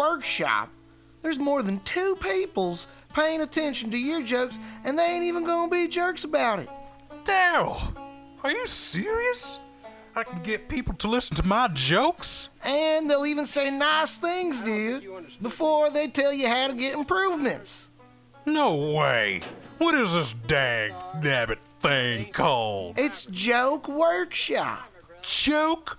workshop. There's more than two peoples paying attention to your jokes, and they ain't even gonna be jerks about it. Daryl, are you serious? I can get people to listen to my jokes? And they'll even say nice things, dude, before they tell you how to get improvements. No way. What is this dang nabbit thing called? It's Joke Workshop. Joke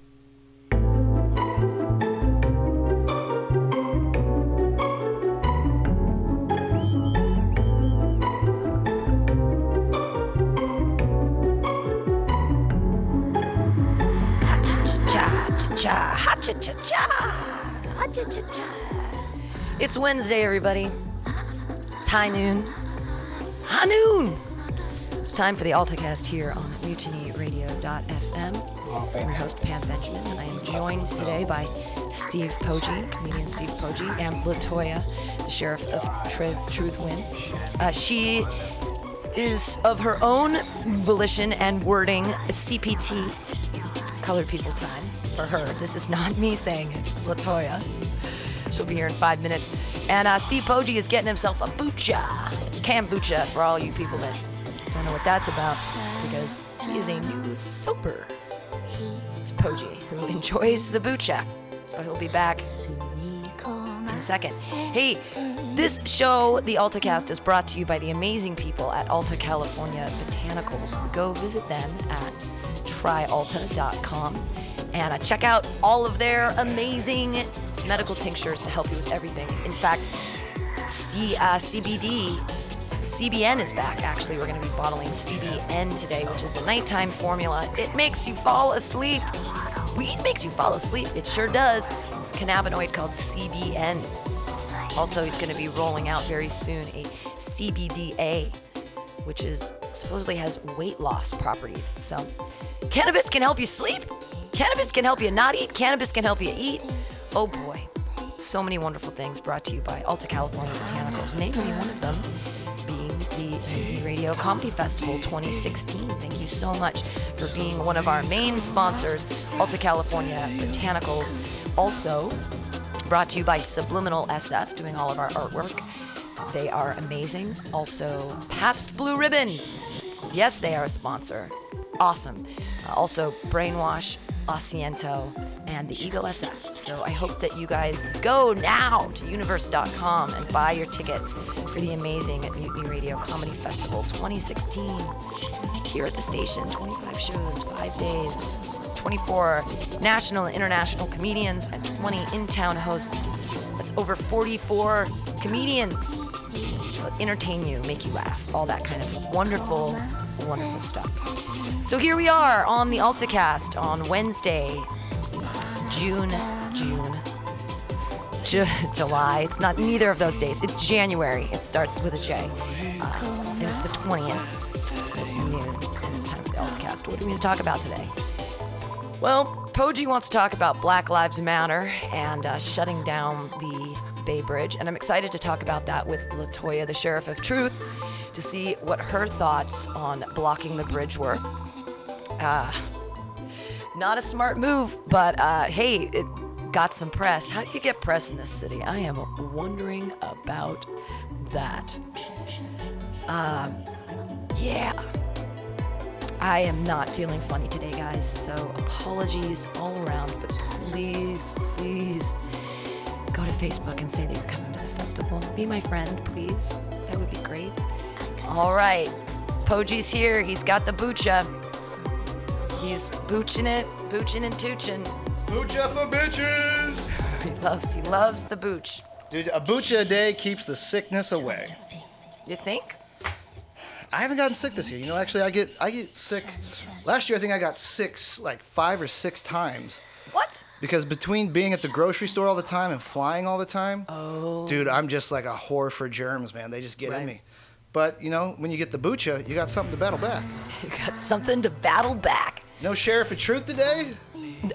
Cha ha cha cha cha ha cha cha. It's Wednesday, everybody. It's high noon. High noon. It's time for the AltaCast here on MutinyRadio.fm. I'm your host Pam Benjamin, and I am joined today by Steve Poggi, comedian Steve Poggi, and Latoya, the sheriff of Tr- Truth Win. Uh, she is of her own volition and wording CPT, colored people time for her. This is not me saying it, it's Latoya. She'll be here in five minutes. And uh, Steve Poggi is getting himself a bucha. It's kombucha for all you people that don't know what that's about because he is a new sober. It's Poggi who enjoys the bucha. So he'll be back in a second. Hey, this show, the AltaCast, is brought to you by the amazing people at Alta California Botanicals. Go visit them at tryalta.com and check out all of their amazing medical tinctures to help you with everything. In fact, C, uh, CBD, CBN is back. Actually, we're going to be bottling CBN today, which is the nighttime formula. It makes you fall asleep. Weed makes you fall asleep. It sure does. It's a cannabinoid called CBN. Also, he's going to be rolling out very soon a CBDA, which is supposedly has weight loss properties. So, cannabis can help you sleep. Cannabis can help you not eat. Cannabis can help you eat. Oh boy, so many wonderful things brought to you by Alta California Botanicals, namely one of them being the Radio Comedy Festival 2016. Thank you so much for being one of our main sponsors, Alta California Botanicals. Also, brought to you by Subliminal SF, doing all of our artwork. They are amazing. Also, Pabst Blue Ribbon. Yes, they are a sponsor. Awesome. Uh, also, Brainwash, Asiento, and the Eagle SF. So I hope that you guys go now to universe.com and buy your tickets for the amazing Mutiny Radio Comedy Festival 2016. Here at the station, 25 shows, 5 days, 24 national and international comedians, and 20 in town hosts. That's over 44 comedians entertain you, make you laugh, all that kind of wonderful, wonderful stuff. So here we are on the AltaCast on Wednesday, June, June, Ju- July. It's not neither of those dates. It's January. It starts with a J. Uh, and it's the 20th. It's noon, and it's time for the AltaCast. What are we going to talk about today? Well, Poggi wants to talk about Black Lives Matter and uh, shutting down the Bay Bridge, and I'm excited to talk about that with Latoya, the Sheriff of Truth, to see what her thoughts on blocking the bridge were. Uh, not a smart move, but uh, hey, it got some press. How do you get press in this city? I am wondering about that. Um, yeah. I am not feeling funny today, guys, so apologies all around, but please, please go to Facebook and say that you're coming to the festival. Be my friend, please. That would be great. All right. Poggi's here. He's got the bucha. He's booching it, booching and tooching. Bucha for bitches! He loves, he loves the booch. Dude, a bucha a day keeps the sickness away. You think? I haven't gotten sick this year. You know, actually, I get I get sick. Last year, I think I got sick like five or six times What? because between being at the grocery store all the time and flying all the time, oh, dude, I'm just like a whore for germs, man. They just get Right. in me. But you know, when you get the bucha, you got something to battle back. You got something to battle back. No sheriff of truth today.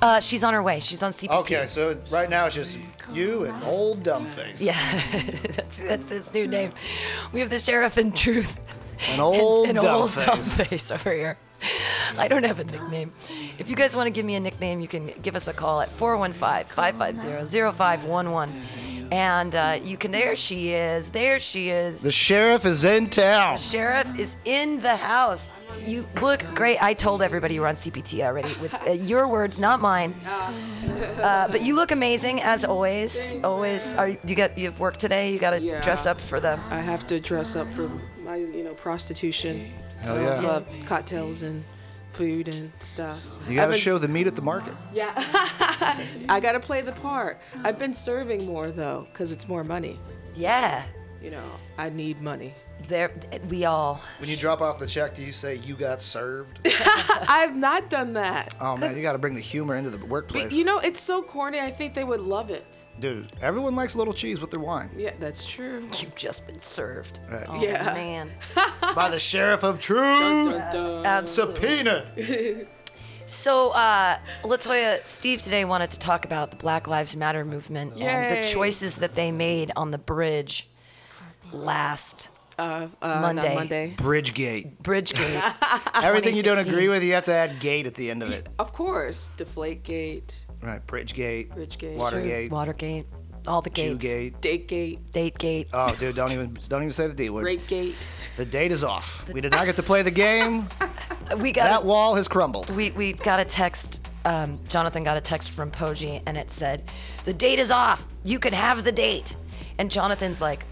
Uh, she's on her way. She's on CPT. Okay, so right now it's just you and old dumbface. Yeah, that's that's his new name. We have the sheriff in truth. An old an old dumbface. dumb face over here. I don't have a nickname. If you guys want to give me a nickname, you can give us a call at 415-550-0511. And uh, you can, there she is, there she is. The sheriff is in town. The sheriff is in the house. You look great. I told everybody you were on CPT already with uh, your words, not mine. Uh, but you look amazing as always. Always. Are you got you have work today? You got to Yeah. dress up for the. I have to dress up for my, you know, prostitution. Hell of, yeah. uh, cocktails and food and stuff. You gotta been show the meat at the market. Yeah. I gotta play the part. I've been serving more though, cause it's more money. Yeah. You know, I need money. There, we all. When you drop off the check, do you say you got served? I've not done that. Oh man, you gotta bring the humor into the workplace. But, you know, it's so corny. I think they would love it. Dude, everyone likes a little cheese with their wine. Yeah, that's true. You've just been served. Right. Oh, Yeah. man. By the sheriff of truth. Dun, dun. Absolutely. Subpoena. So, uh, Latoya, Steve today wanted to talk about the Black Lives Matter movement and the choices that they made on the bridge last Uh, uh, Monday. Monday. Bridgegate. Bridgegate. Everything you don't agree with, you have to add gate at the end of it. Of course, Deflategate, Right. Bridgegate. Bridgegate, Watergate. Watergate. All the gates. Jewgate. Dategate, Dategate. Oh, dude, don't even don't even say the D word. Rapegate. The date is off. We did not get to play the game. We got That wall has crumbled. we we got a text. Um, Jonathan got a text from Poggi, and it said, "The date is off. You can have the date." And Jonathan's like,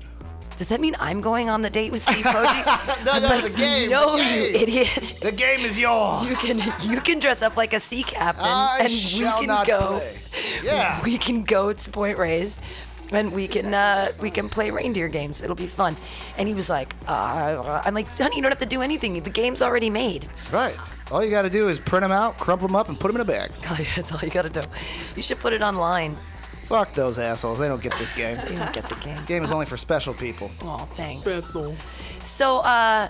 "Does that mean I'm going on the date with Steve Poggi?" No, I'm no, like, the game, No, the you idiot. The game is yours. You can you can dress up like a sea captain, I and we can go. play. Yeah. We can go to Point Reyes, and we can uh, we can play reindeer games. It'll be fun. And he was like, uh, "I'm like, honey, you don't have to do anything. The game's already made. Right. All you got to do is print them out, crumple them up, and put them in a bag. That's all you gotta do. You should put it online. Fuck those assholes. They don't get this game. You don't get the game. game is only for special people. Oh, thanks. Bethel. So, uh,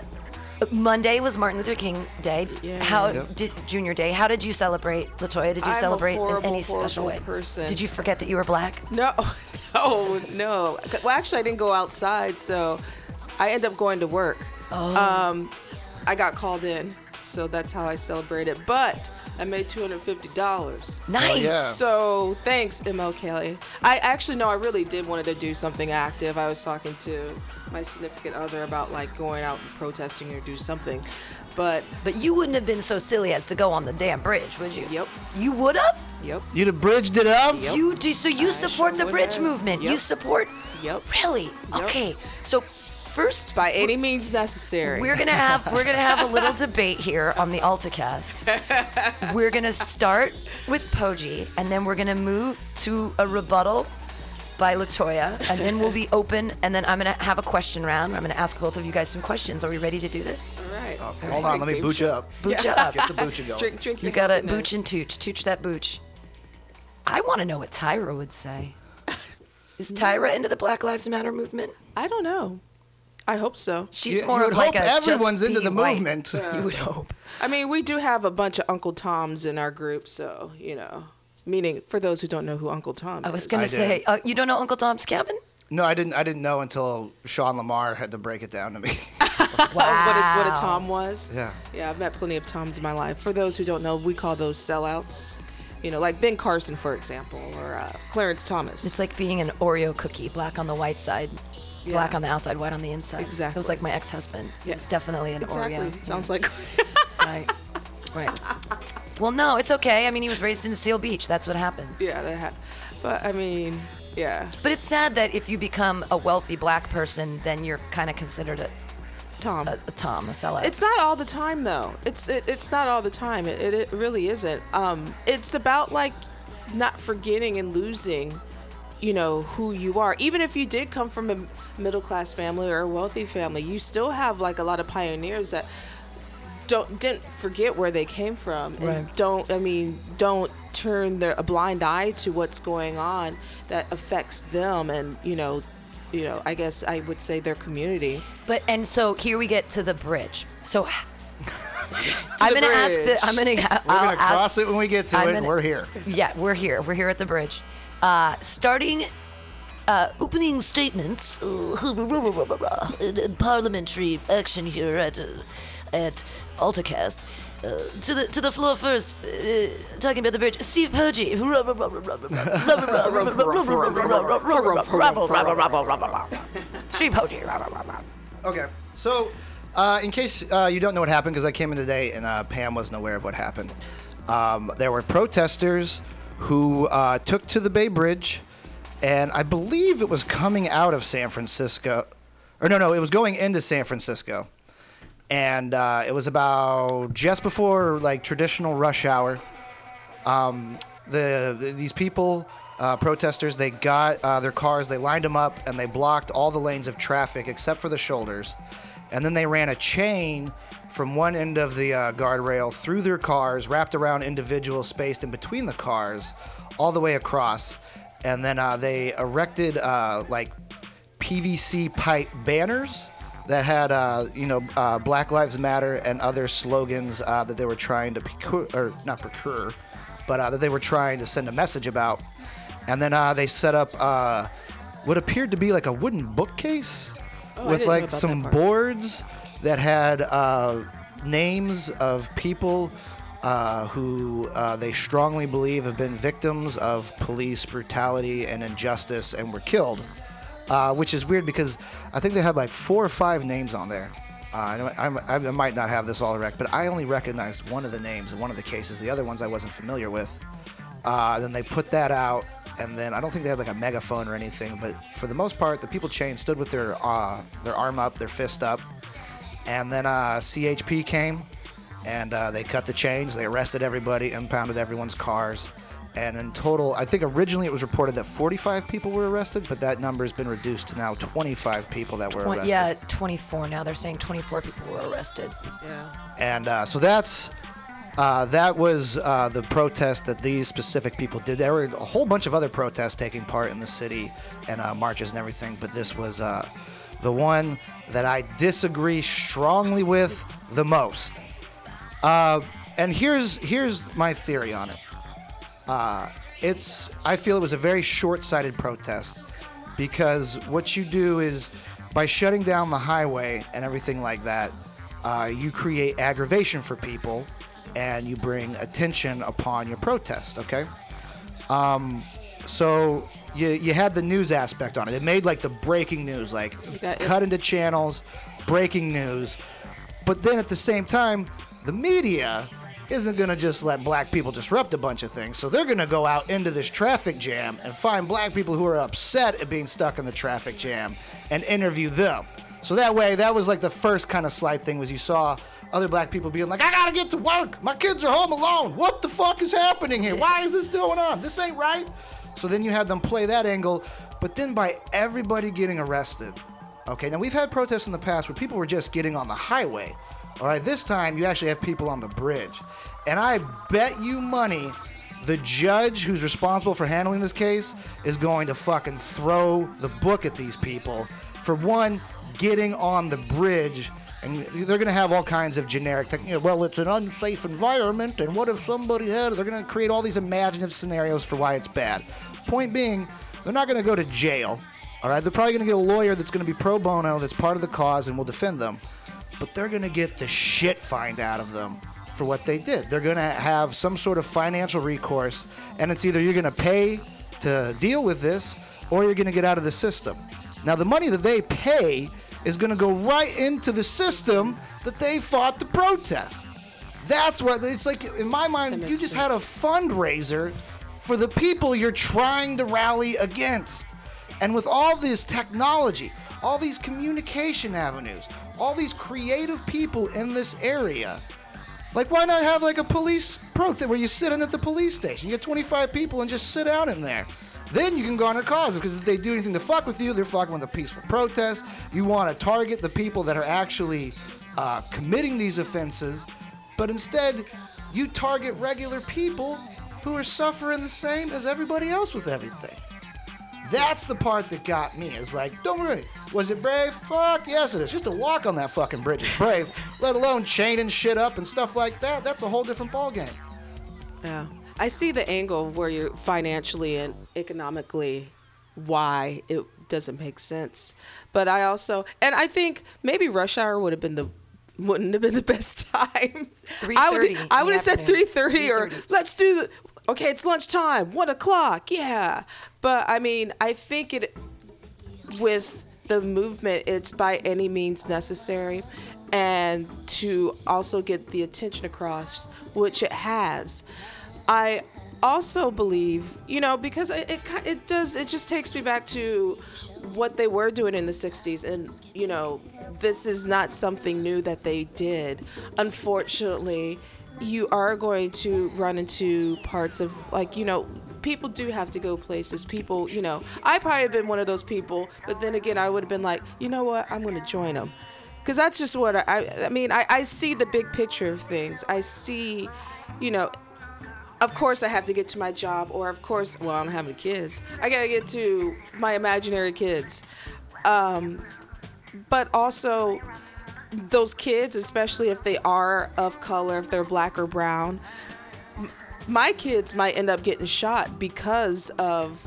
Monday was Martin Luther King Day. Yeah. How Yep. did Junior Day? How did you celebrate, Latoya? Did you I'm a celebrate in any special way? horrible person. Did you forget that you were black? No, no, no. Well, actually, I didn't go outside, so I ended up going to work. Oh. Um, I got called in, so that's how I celebrated. But I made two hundred fifty dollars. Nice. Oh, yeah. So thanks, MLK. I actually no, I really did wanted to do something active. I was talking to my significant other about like going out and protesting or do something, but But you wouldn't have been so silly as to go on the damn bridge, would you? Yep. You would have? yep, You'd have bridged it up? Yep. You do so you I support sure the bridge have. movement. You support Yep. Really? Yep. Okay. So first by any means necessary. we're gonna have we're gonna have a little debate here on the AltaCast. We're gonna start with Poggi, and then we're gonna move to a rebuttal by Latoya, and then we'll be open, and then I'm gonna have a question round. I'm gonna ask both of you guys some questions. Are we ready to do this? All right. Oh, hold on, let me boot you up. Booch ya up. Get the booch going. Drink, drink You gotta happiness. booch and tooch. Tooch that booch. I want to know what Tyra would say. Is Tyra into the Black Lives Matter movement? I don't know. I hope so. She's You- more you of would like hope a just everyone's into the white. movement. You would hope. I mean, we do have a bunch of Uncle Toms in our group, so you know. Meaning, for those who don't know who Uncle Tom I was gonna say, uh, you don't know Uncle Tom's Cabin? No, I didn't. I didn't know until Sean Lamar had to break it down to me. Oh, what, a, what a Tom was. Yeah. Yeah, I've met plenty of Toms in my life. For those who don't know, we call those sellouts. You know, like Ben Carson, for example, or uh, Clarence Thomas. It's like being an Oreo cookie, black on the white side, black on the outside, white on the inside. Exactly. It was like my ex-husband. Yeah. He's definitely an exactly. Oreo. Sounds like. Right. Right. Well, no, it's okay. I mean, he was raised in Seal Beach. That's what happens. yeah, they had. But I mean, yeah, But it's sad that if you become a wealthy black person, then you're kind of considered a, Tom. a, a Tom, a sellout. It's not all the time though. It's it, it's not all the time. It, it, it really isn't. Um, it's about like not forgetting and losing, you know, who you are. Even if you did come from a middle class family or a wealthy family, you still have like a lot of pioneers that don't didn't forget where they came from and Right. don't I mean don't turn their a blind eye to what's going on that affects them and you know you know I guess I would say their community. But and so here we get to the bridge. So I'm gonna ask the. I'm gonna. We're gonna ask, cross it when we get to I'm it. gonna- We're here. Yeah, we're here. We're here at the bridge. Uh, starting uh, opening statements in, in parliamentary action here at uh, at AltaCast. Uh, to the to the floor first, uh, talking about the bridge. Steve Poggi. Steve Poggi. Okay. So, uh, in case you don't know what happened, because I came in today and Pam wasn't aware of what happened, um, there were protesters who uh, took to the Bay Bridge, and I believe it was coming out of San Francisco. Or no, no, it was going into San Francisco. And uh, it was about just before like traditional rush hour. Um, the, the these people, uh, protesters, they got uh, their cars, they lined them up, and they blocked all the lanes of traffic except for the shoulders. And then they ran a chain from one end of the uh, guardrail through their cars, wrapped around individuals spaced in between the cars, all the way across. And then uh, they erected uh, like PVC pipe banners that had, uh, you know, uh, Black Lives Matter and other slogans uh, that they were trying to procure, or not procure, but uh, that they were trying to send a message about. And then uh, they set up uh, what appeared to be like a wooden bookcase Oh, with like some boards that had uh, names of people uh, who uh, they strongly believe have been victims of police brutality and injustice and were killed. Uh, which is weird because I think they had like four or five names on there. Uh, I, I, I might not have this all correct, but I only recognized one of the names in one of the cases. The other ones I wasn't familiar with. Uh, then they put that out, and then I don't think they had like a megaphone or anything, but for the most part, the people chained stood with their uh, their arm up, their fist up, and then uh, CHP came, and uh, they cut the chains. They arrested everybody, impounded everyone's cars, and in total, I think originally it was reported that 45 people were arrested, but that number has been reduced to now 25 people that were Twen- arrested. yeah, 24 now. They're saying 24 people were arrested. Yeah. And uh, so that's uh, that was uh, the protest that these specific people did. There were a whole bunch of other protests taking part in the city and uh, marches and everything, but this was uh, the one that I disagree strongly with the most. Uh, and here's here's my theory on it. Uh, it's I feel it was a very short-sighted protest because what you do is by shutting down the highway and everything like that, uh, you create aggravation for people and you bring attention upon your protest. Okay. Um, so you you had the news aspect on it. It made like the breaking news, like cut into channels, breaking news. But then at the same time, the media isn't going to just let black people disrupt a bunch of things. So they're going to go out into this traffic jam and find black people who are upset at being stuck in the traffic jam and interview them. So that way, that was like the first kind of slight thing was you saw other black people being like, I got to get to work. My kids are home alone. What the fuck is happening here? Why is this going on? This ain't right. So then you had them play that angle. But then by everybody getting arrested, Okay, now we've had protests in the past where people were just getting on the highway. All right, this time you actually have people on the bridge. And I bet you money the judge who's responsible for handling this case is going to fucking throw the book at these people for one, getting on the bridge. And they're going to have all kinds of generic, you know, well, it's an unsafe environment, and what if somebody had, they're going to create all these imaginative scenarios for why it's bad. Point being, they're not going to go to jail. All right, they're probably going to get a lawyer that's going to be pro bono, that's part of the cause, and will defend them. But they're going to get the shit fined out of them for what they did. They're going to have some sort of financial recourse, and it's either you're going to pay to deal with this, or you're going to get out of the system. Now, the money that they pay is going to go right into the system that they fought to protest. That's what it's like. In my mind, you just had a fundraiser for the people you're trying to rally against. And with all this technology, all these communication avenues, all these creative people in this area, like why not have like a police protest where you sit in at the police station? You get 25 people and just sit down in there. Then you can garner cause because if they do anything to fuck with you, they're fucking with a peaceful protest. You want to target the people that are actually uh, committing these offenses, but instead you target regular people who are suffering the same as everybody else with everything. That's the part that got me. Is like, don't worry. Was it brave? Fuck yes, it is. Just to walk on that fucking bridge is brave. let alone chaining shit up and stuff like that. That's a whole different ballgame. Yeah. I see the angle of where you're financially and economically why it doesn't make sense. But I also and I think maybe rush hour would have been the wouldn't have been the best time. I would 3:30 I would have said three thirty or let's do the okay, it's lunchtime, one o'clock, yeah. But I mean, I think it with the movement, it's by any means necessary, and to also get the attention across, which it has. I also believe, you know, because it it, it does, it just takes me back to what they were doing in the 60s, and you know, this is not something new that they did. Unfortunately, you are going to run into parts of like you know people do have to go places. People you know i probably have been one of those people but then again i would have been like you know what? I'm going to join them because that's just what i i mean I, I see the big picture of things. I see you know of course I have to get to my job, or of course, well, I don't have any kids. I gotta get to my imaginary kids. Um, but also, those kids, especially if they are of color, if they're black or brown, my kids might end up getting shot because of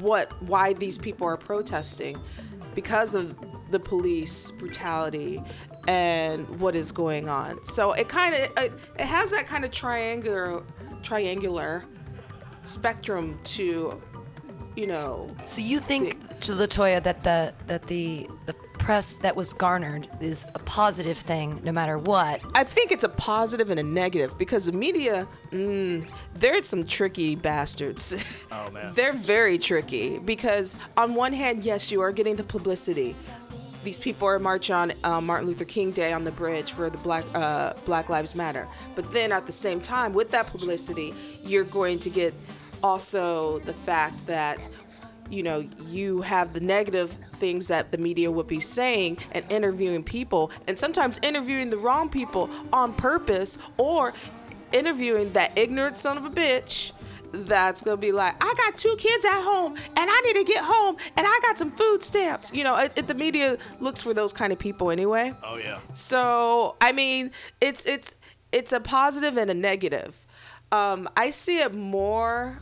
what, why these people are protesting, because of the police brutality and what is going on. So it kind of it, it has that kind of triangular triangular spectrum to, you know, So you think, to Latoya, that the that the the press that was garnered is a positive thing, no matter what. I think it's a positive and a negative because the media, mm, they're some tricky bastards. Oh, man. they're very tricky because on one hand, yes, you are getting the publicity. These people are marching on uh, Martin Luther King Day on the bridge for the Black uh, Black Lives Matter. But then at the same time, with that publicity, you're going to get also the fact that you know, you have the negative things that the media would be saying and interviewing people, and sometimes interviewing the wrong people on purpose, or interviewing that ignorant son of a bitch that's gonna be like, I got two kids at home, and I need to get home, and I got some food stamps. You know, it, it- the media looks for those kind of people anyway. Oh yeah. So I mean, it's it's it's a positive and a negative. Um, I see it more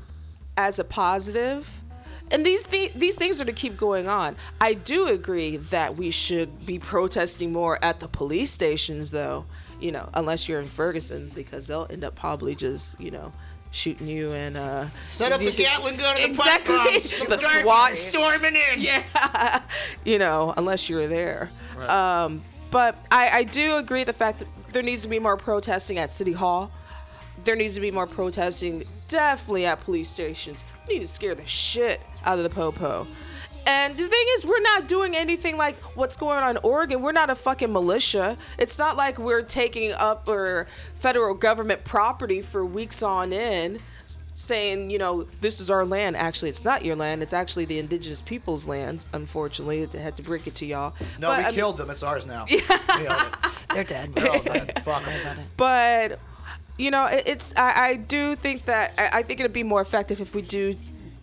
as a positive, and these th- these things are to keep going on. I do agree that we should be protesting more at the police stations, though. You know, unless you're in Ferguson, because they'll end up probably just you know shooting you and uh Set up the Gatling gun and the exactly bombs. the SWAT storming in. yeah, you know, unless you're there. Um, but I, I do agree the fact that there needs to be more protesting at City Hall. There needs to be more protesting definitely at police stations. We need to scare the shit out of the popo. And the thing is, we're not doing anything like what's going on in Oregon. We're not a fucking militia. It's not like we're taking up or federal government property for weeks on end saying, you know, this is our land. Actually, it's not your land. It's actually the indigenous people's lands. Unfortunately, I had to break it to y'all. No, But, we I mean- killed them. It's ours now. We own it. They're dead. They're all dead. Fuck 'em. about it. But you know, it, it's I, I do think that I, I think it'd be more effective if we do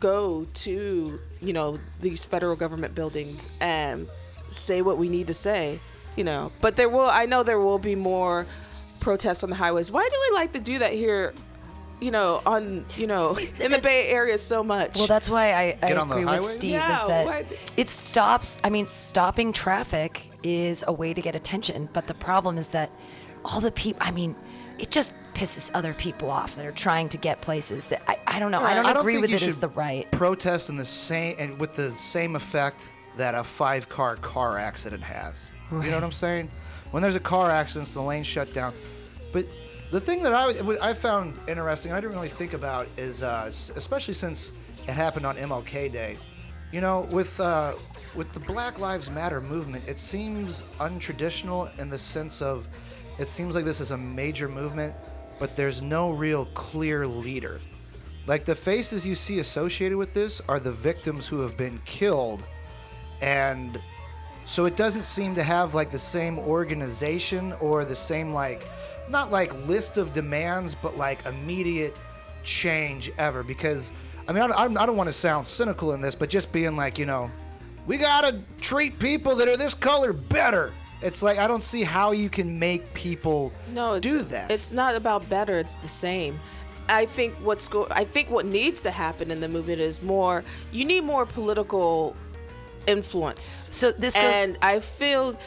go to you know these federal government buildings and say what we need to say. You know, but there will I know there will be more protests on the highways. Why do we like to do that here? You know, on you know in the Bay Area so much. Well, that's why I, I Get on the agree with? Steve. Yeah, is that why- it stops? I mean, stopping traffic is a way to get attention, but the problem is that all the people. I mean, it just pisses other people off that are trying to get places. That I, I don't know. I don't I don't agree with it as the right. protest in the same and with the same effect that a five car car accident has. You know what I'm saying? When there's a car accident, the lane shut down. But the thing that I I found interesting, I didn't really think about, is uh, especially since it happened on MLK Day. You know, with uh, with the Black Lives Matter movement, it seems untraditional in the sense of it seems like this is a major movement, but there's no real clear leader. Like the faces you see associated with this are the victims who have been killed, and so it doesn't seem to have like the same organization or the same like not like list of demands, but like immediate change ever. Because I mean, I don't, I don't want to sound cynical in this, but just being like, you know, we gotta treat people that are this color better. It's like I don't see how you can make people No, it's, do that. It's not about better. It's the same. I think what's go. I think what needs to happen in the movement is more. You need more political influence. So this goes- and I feel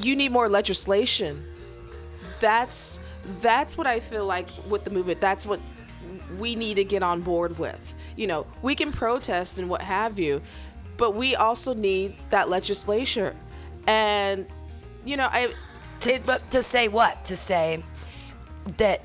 you need more legislation. That's that's what I feel like with the movement. That's what we need to get on board with. You know, we can protest and what have you, but we also need that legislation. And you know, I To, but to say what? To say that.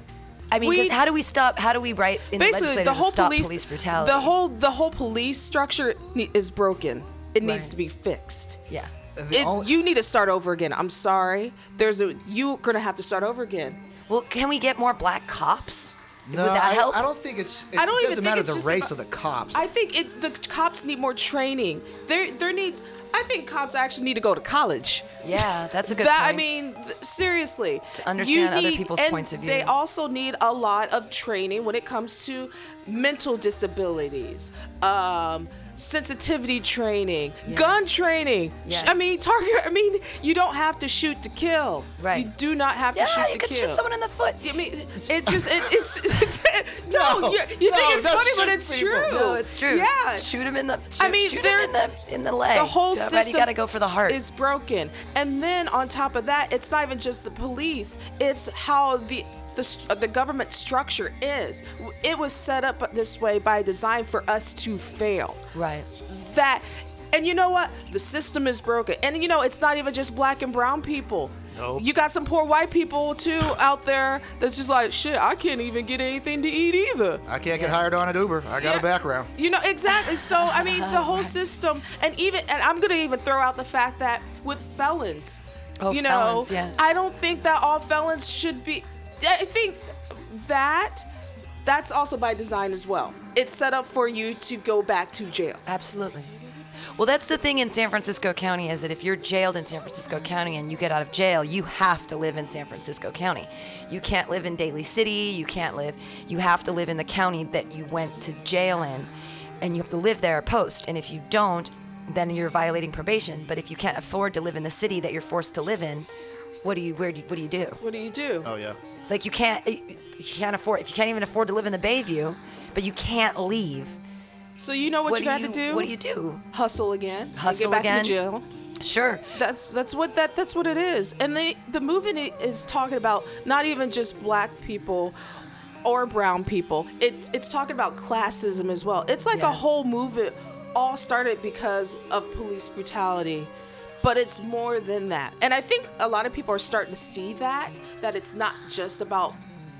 I mean, We- how do we stop? How do we write in the basically legislature the whole to stop police, police, brutality? the whole the whole police structure is broken. It needs to be fixed. yeah. It, only- you need to start over again. I'm sorry. There's a you're gonna have to start over again. Well, can we get more black cops? No, Would that I, help? I don't think it's. It I don't even doesn't think matter it's the just race about- of the cops. I think it, the cops need more training. There there needs. I think cops actually need to go to college. Yeah, that's a good that I mean, seriously, To understand you other people's and points of view. They also need a lot of training when it comes to mental disabilities, um, sensitivity training, Yeah. gun training. Yeah. I mean, target. I mean, you don't have to shoot to kill. Right. You do not have yeah, to shoot you to could kill. shoot someone in the foot. I mean, it just it, it's, it's no, No, you, you no, think it's funny, but it's people. true. No, it's true. Yeah, shoot him in the. Shoot, I mean, shoot him in the in the leg. the whole But system You got to go for the heart. is broken and then on top of that it's not even just the police it's how the the, st- uh, the government structure is it was set up this way by design for us to fail right. that and you know what the system is broken and you know it's not even just black and brown people Nope. you got some poor white people too out there that's just like shit i can't even get anything to eat either I can't get hired on at Uber. I got yeah. a background. You know exactly. So I mean, the whole system, and even, and I'm gonna even throw out the fact that with felons, Oh, you know, felons, yes. I don't think that all felons should be. I think that that's also by design as well. It's set up for you to go back to jail. Absolutely. Well, that's the thing in San Francisco County is that if you're jailed in San Francisco County and you get out of jail, you have to live in San Francisco County. You can't live in Daly City. You can't live. You have to live in the county that you went to jail in, and you have to live there post. And if you don't, then you're violating probation. But if you can't afford to live in the city that you're forced to live in, what do you where do you, what do you do? What do you do? Oh yeah. Like you can't you can't afford if you can't even afford to live in the Bayview, but you can't leave. So you know what, What you do got to do? What do you do? Hustle again. Hustle get back again. into jail. Sure. That's that's what that that's what it is. And they the movement is talking about not even just black people or brown people. It's it's talking about classism as well. It's like Yeah. a whole movement all started because of police brutality. But it's more than that. And I think a lot of people are starting to see that that it's not just about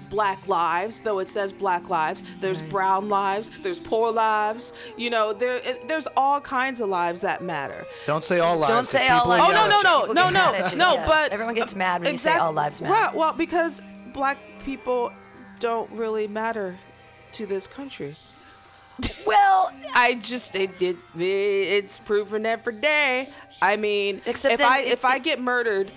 black lives though it says black lives there's brown lives there's poor lives you know there it- there's all kinds of lives that matter Don't say all lives. Don't 'cause say all lives. Oh yell no no no no no mad at you, no! yeah. But Everyone gets mad when you say all lives matter. Well, well, because black people don't really matter to this country. Well, I just it, it it's proven every day. I mean, Except if then I if if I get murdered,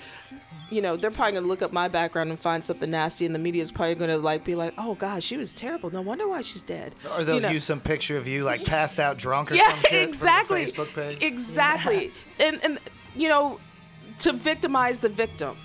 you know, they're probably gonna look up my background and find something nasty, and the media's probably gonna like be like, "Oh God, she was terrible. No wonder why she's dead." Or they'll You know? use some picture of you like passed out drunk or yeah, some shit exactly, from your Facebook page. exactly, and and you know, to victimize the victim.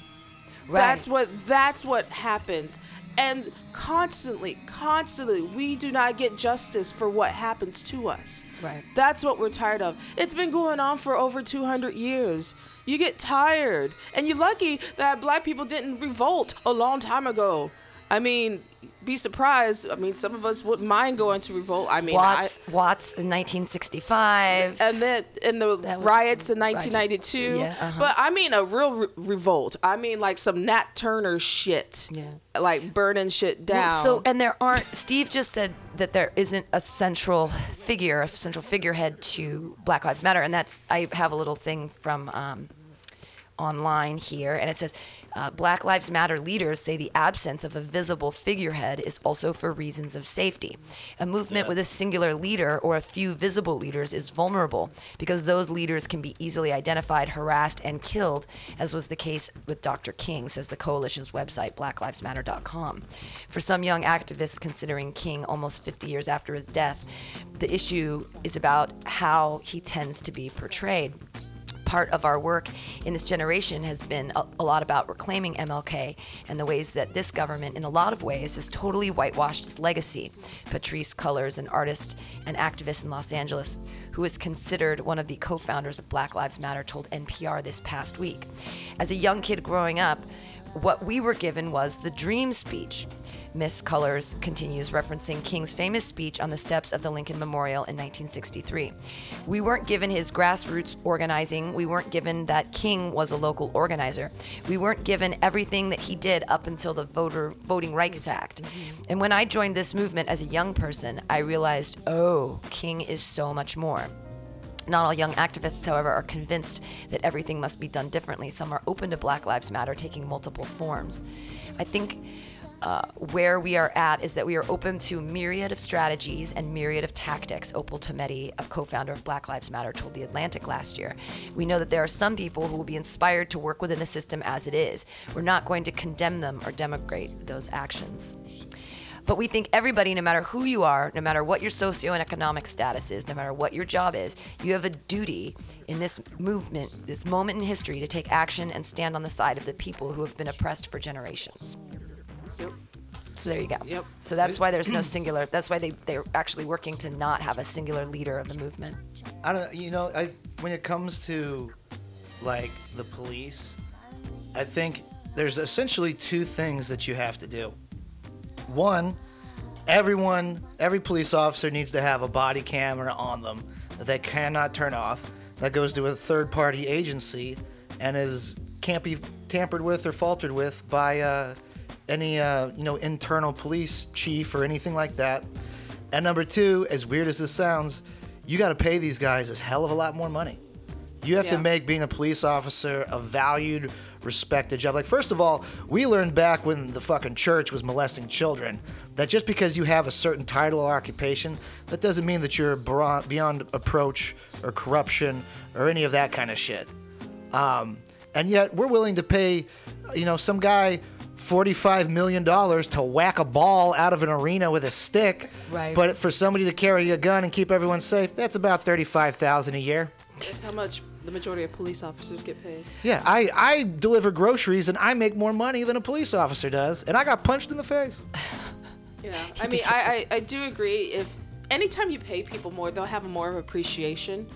right. That's what that's what happens. And constantly, constantly, we do not get justice for what happens to us. Right. That's what we're tired of. It's been going on for over 200 years. You get tired. And you're lucky that black people didn't revolt a long time ago. I mean, be surprised. I mean, some of us wouldn't mind going to revolt. I mean, Watts, Watts in 1965. And then in the riots in 1992. Yeah, uh-huh. But I mean a real re- revolt. I mean like some Nat Turner shit. Yeah. Like burning shit down. Well, so, and there aren't. Steve just said that there isn't a central figure, a central figurehead to Black Lives Matter, and that's. I have a little thing from um, online here, and it says uh, Black Lives Matter leaders say the absence of a visible figurehead is also for reasons of safety. A movement with a singular leader or a few visible leaders is vulnerable because those leaders can be easily identified, harassed, and killed, as was the case with Dr. King, says the coalition's website, blacklivesmatter.com. For some young activists considering King almost 50 years after his death, the issue is about how he tends to be portrayed part of our work in this generation has been a, a, lot about reclaiming MLK and the ways that this government, in a lot of ways, has totally whitewashed his legacy. Patrisse Cullors, an artist and activist in Los Angeles, who is considered one of the co founders of Black Lives Matter, told NPR this past week. As a young kid growing up, what we were given was the dream speech. Miss Cullors continues referencing King's famous speech on the steps of the Lincoln Memorial in 1963. We weren't given his grassroots organizing. We weren't given that King was a local organizer. We weren't given everything that he did up until the Voter Voting Rights Act. Mm-hmm. And when I joined this movement as a young person, I realized, oh, King is so much more. Not all young activists, however, are convinced that everything must be done differently. Some are open to Black Lives Matter taking multiple forms. I think uh, where we are at is that we are open to myriad of strategies and myriad of tactics. Opal Tometi, a co-founder of Black Lives Matter, told The Atlantic last year. We know that there are some people who will be inspired to work within the system as it is. We're not going to condemn them or demigrate those actions. But we think everybody, no matter who you are, no matter what your socioeconomic status is, no matter what your job is, you have a duty in this movement, this moment in history, to take action and stand on the side of the people who have been oppressed for generations. Yep. So there you go. Yep. So that's why there's no singular. That's why they they're actually working to not have a singular leader of the movement. I don't. You know, I when it comes to like the police, I think there's essentially two things that you have to do. One, everyone, every police officer needs to have a body camera on them that they cannot turn off. That goes to a third-party agency and is can't be tampered with or faltered with by uh, any uh, you know internal police chief or anything like that. And number two, as weird as this sounds, you got to pay these guys a hell of a lot more money. You have Yeah. to make being a police officer a valued, respected job. Like, first of all, we learned back when the fucking church was molesting children that just because you have a certain title or occupation, that doesn't mean that you're beyond approach or corruption or any of that kind of shit. Um, and yet we're willing to pay, you know, some guy forty-five million dollars to whack a ball out of an arena with a stick. Right. But for somebody to carry a gun and keep everyone safe, that's about thirty-five thousand a year. That's how much the majority of police officers get paid. Yeah, I, I deliver groceries and I make more money than a police officer does, and I got punched in the face. Yeah, I mean, I, I, I do agree. If anytime you pay people more, they'll have more of appreciation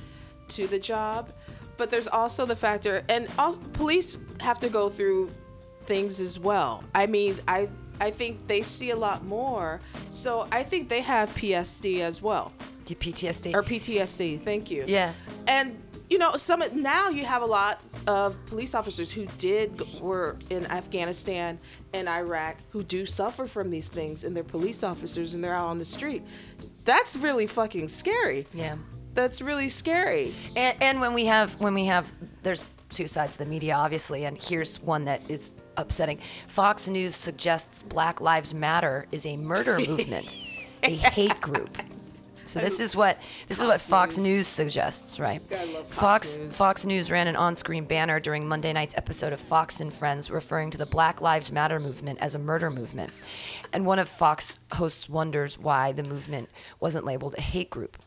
to the job. But there's also the factor, and also, police have to go through things as well. I mean, I I think they see a lot more, so I think they have PSD as well Your PTSD. or PTSD. Thank you. Yeah. And you know, some now you have a lot of police officers who did were in Afghanistan and Iraq who do suffer from these things, and they're police officers and they're out on the street. That's really fucking scary. yeah. That's really scary. And, and when we have when we have there's two sides of the media obviously and here's one that is upsetting fox news suggests black lives matter is a murder movement a hate group so this is what this is what Fox News. Suggests, right? Fox Fox News. Fox News ran an on-screen banner during Monday night's episode of Fox and Friends, referring to the Black Lives Matter movement as a murder movement. And one of Fox hosts wonders why the movement wasn't labeled a hate group.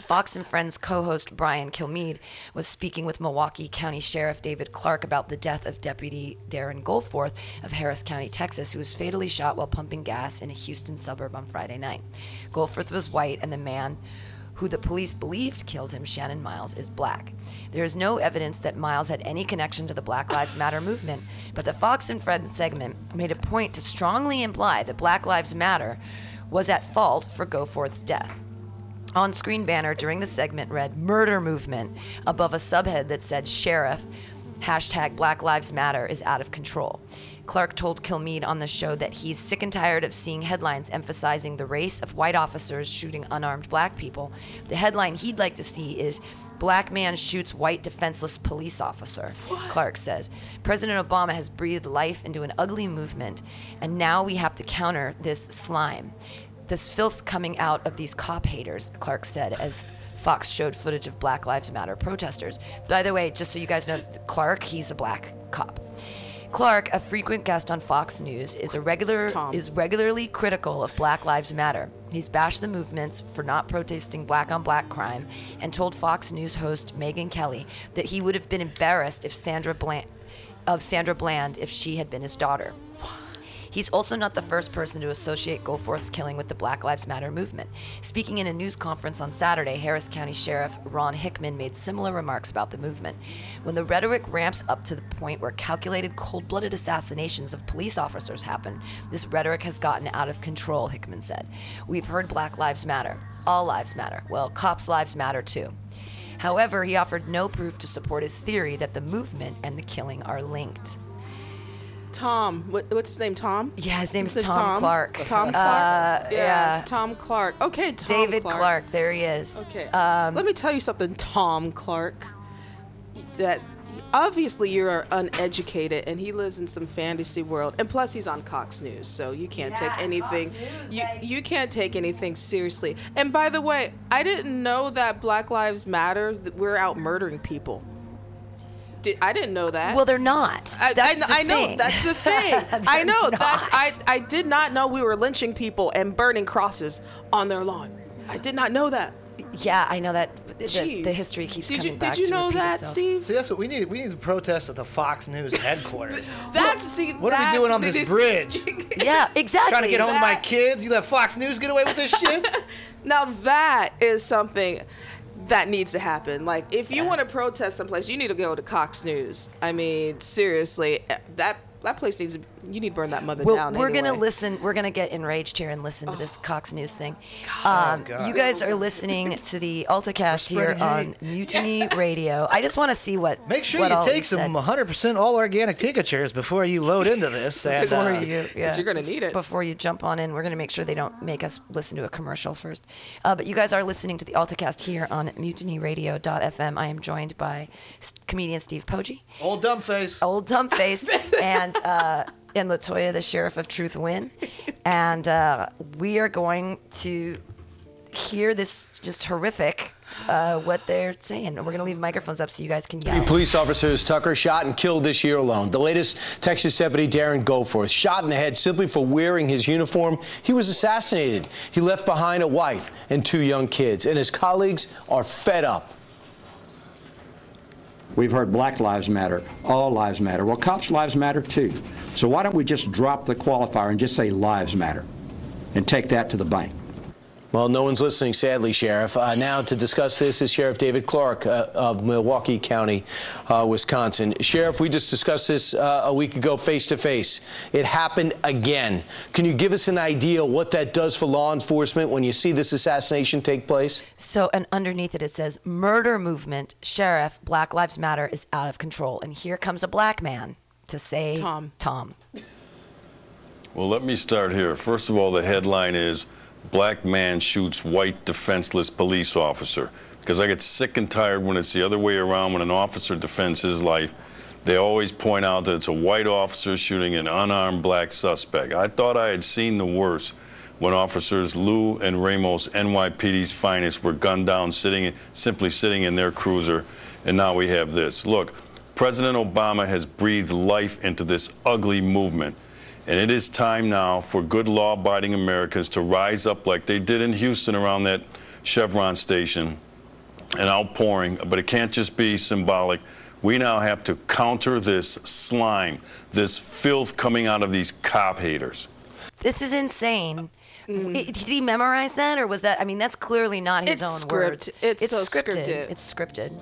Fox and Friends co host Brian Kilmeade was speaking with Milwaukee County Sheriff David Clarke about the death of Deputy Darren Goforth of Harris County, Texas, who was fatally shot while pumping gas in a Houston suburb on Friday night. Goforth was white, and the man who the police believed killed him, Shannon Miles, is black. There is no evidence that Miles had any connection to the Black Lives Matter movement, but the Fox and Friends segment made a point to strongly imply that Black Lives Matter was at fault for Goforth's death. On screen banner during the segment read Murder Movement above a subhead that said Sheriff, hashtag Black Lives Matter is out of control. Clarke told Kilmeade on the show that he's sick and tired of seeing headlines emphasizing the race of white officers shooting unarmed black people. The headline he'd like to see is Black man shoots white defenseless police officer, Clarke says. President Obama has breathed life into an ugly movement, and now we have to counter this slime this filth coming out of these cop haters, Clarke said as Fox showed footage of Black Lives Matter protesters. By the way, just so you guys know, Clarke, he's a black cop. Clarke, a frequent guest on Fox News, is a regular Tom. is regularly critical of Black Lives Matter. He's bashed the movements for not protesting black on black crime and told Fox News host Megyn Kelly that he would have been embarrassed if Sandra Bland of Sandra Bland if she had been his daughter. He's also not the first person to associate Goforth's killing with the Black Lives Matter movement. Speaking in a news conference on Saturday, Harris County Sheriff Ron Hickman made similar remarks about the movement. When the rhetoric ramps up to the point where calculated, cold blooded assassinations of police officers happen, this rhetoric has gotten out of control, Hickman said. We've heard Black Lives Matter. All lives matter. Well, cops' lives matter too. However, he offered no proof to support his theory that the movement and the killing are linked. Tom, what, what's his name? Tom. Yeah, his name's His Tom Clarke. Tom Clarke. Uh, yeah, yeah. Tom Clarke. Okay, Tom David Clarke. there he is. Okay. Um, Let me tell you something, Tom Clarke. That obviously you're uneducated, and he lives in some fantasy world, and plus he's on Cox News, so you can't Yeah, take anything. Cox News, you baby. you can't take anything seriously. And by the way, I didn't know that Black Lives Matter. That we're out murdering people. Did, I didn't know that. well, they're not. I, That's I, the I know that's the thing. I They're know that's I. I did not know we were lynching people and burning crosses on their lawn. I did not know that. Yeah, I know that. The, the history keeps did coming you, back Did you to know repeat that, itself. Steve? See, that's what we need. We need to protest at the Fox News headquarters. That's see. What are we doing on what this bridge? Yeah, exactly. Trying to get home to my kids? You let Fox News get away with this shit? Now that is something that needs to happen. Like if you want to protest someplace, you need to go to Cox News. I mean, seriously, that that place needs. To, you need to burn that mother Well, down. we're gonna listen. We're gonna get enraged here and listen to this Oh. Cox News thing. Um, God. you guys are listening to the AltaCast here spreading on hate. Mutiny Radio. I just want to see what. Make sure what you all take some 100 percent all organic tinctures before you load into this. And, before uh, you, yeah, you're gonna need it. before you jump on in. We're gonna make sure they don't make us listen to a commercial first. Uh, but you guys are listening to the AltaCast here on MutinyRadio.fm. I am joined by comedian Steve Poggi. old dumb face. old dumb face and uh, and Latoya, the sheriff of Truth Win, and uh, we are going to hear this just horrific uh, what they're saying. We're gonna leave microphones up so you guys can Three yell. police officers Tucker shot and killed this year alone. The latest Texas deputy Darren Goforth shot in the head simply for wearing his uniform. He was assassinated. He left behind a wife and two young kids, and his colleagues are fed up. We've heard Black Lives Matter, all lives matter. Well, cops' lives matter too. So why don't we just drop the qualifier and just say lives matter and take that to the bank? Well, no one's listening, sadly, Sheriff. Uh, now, to discuss this is Sheriff David Clarke uh, of Milwaukee County, uh, Wisconsin. Sheriff, we just discussed this uh, a week ago face to face. It happened again. Can you give us an idea what that does for law enforcement when you see this assassination take place? So, and underneath it, it says murder movement, sheriff, Black Lives Matter is out of control. And here comes a black man to say, Tom. Tom. Well, let me start here. First of all, the headline is Black Man Shoots White Defenseless Police Officer. Because I get sick and tired when it's the other way around when an officer defends his life. They always point out that it's a white officer shooting an unarmed black suspect. I thought I had seen the worst when officers Liu and Ramos, NYPD's finest, were gunned down sitting, simply sitting in their cruiser, and now we have this. Look, President Obama has breathed life into this ugly movement. And it is time now for good law abiding Americans to rise up like they did in Houston around that Chevron station an outpouring, but it can't just be symbolic. We now have to counter this slime, this filth coming out of these cop haters. This is insane. Mm. I- Did he memorize that, or was that? I mean, that's clearly not his It's own script. words. It's so scripted. scripted. It's scripted.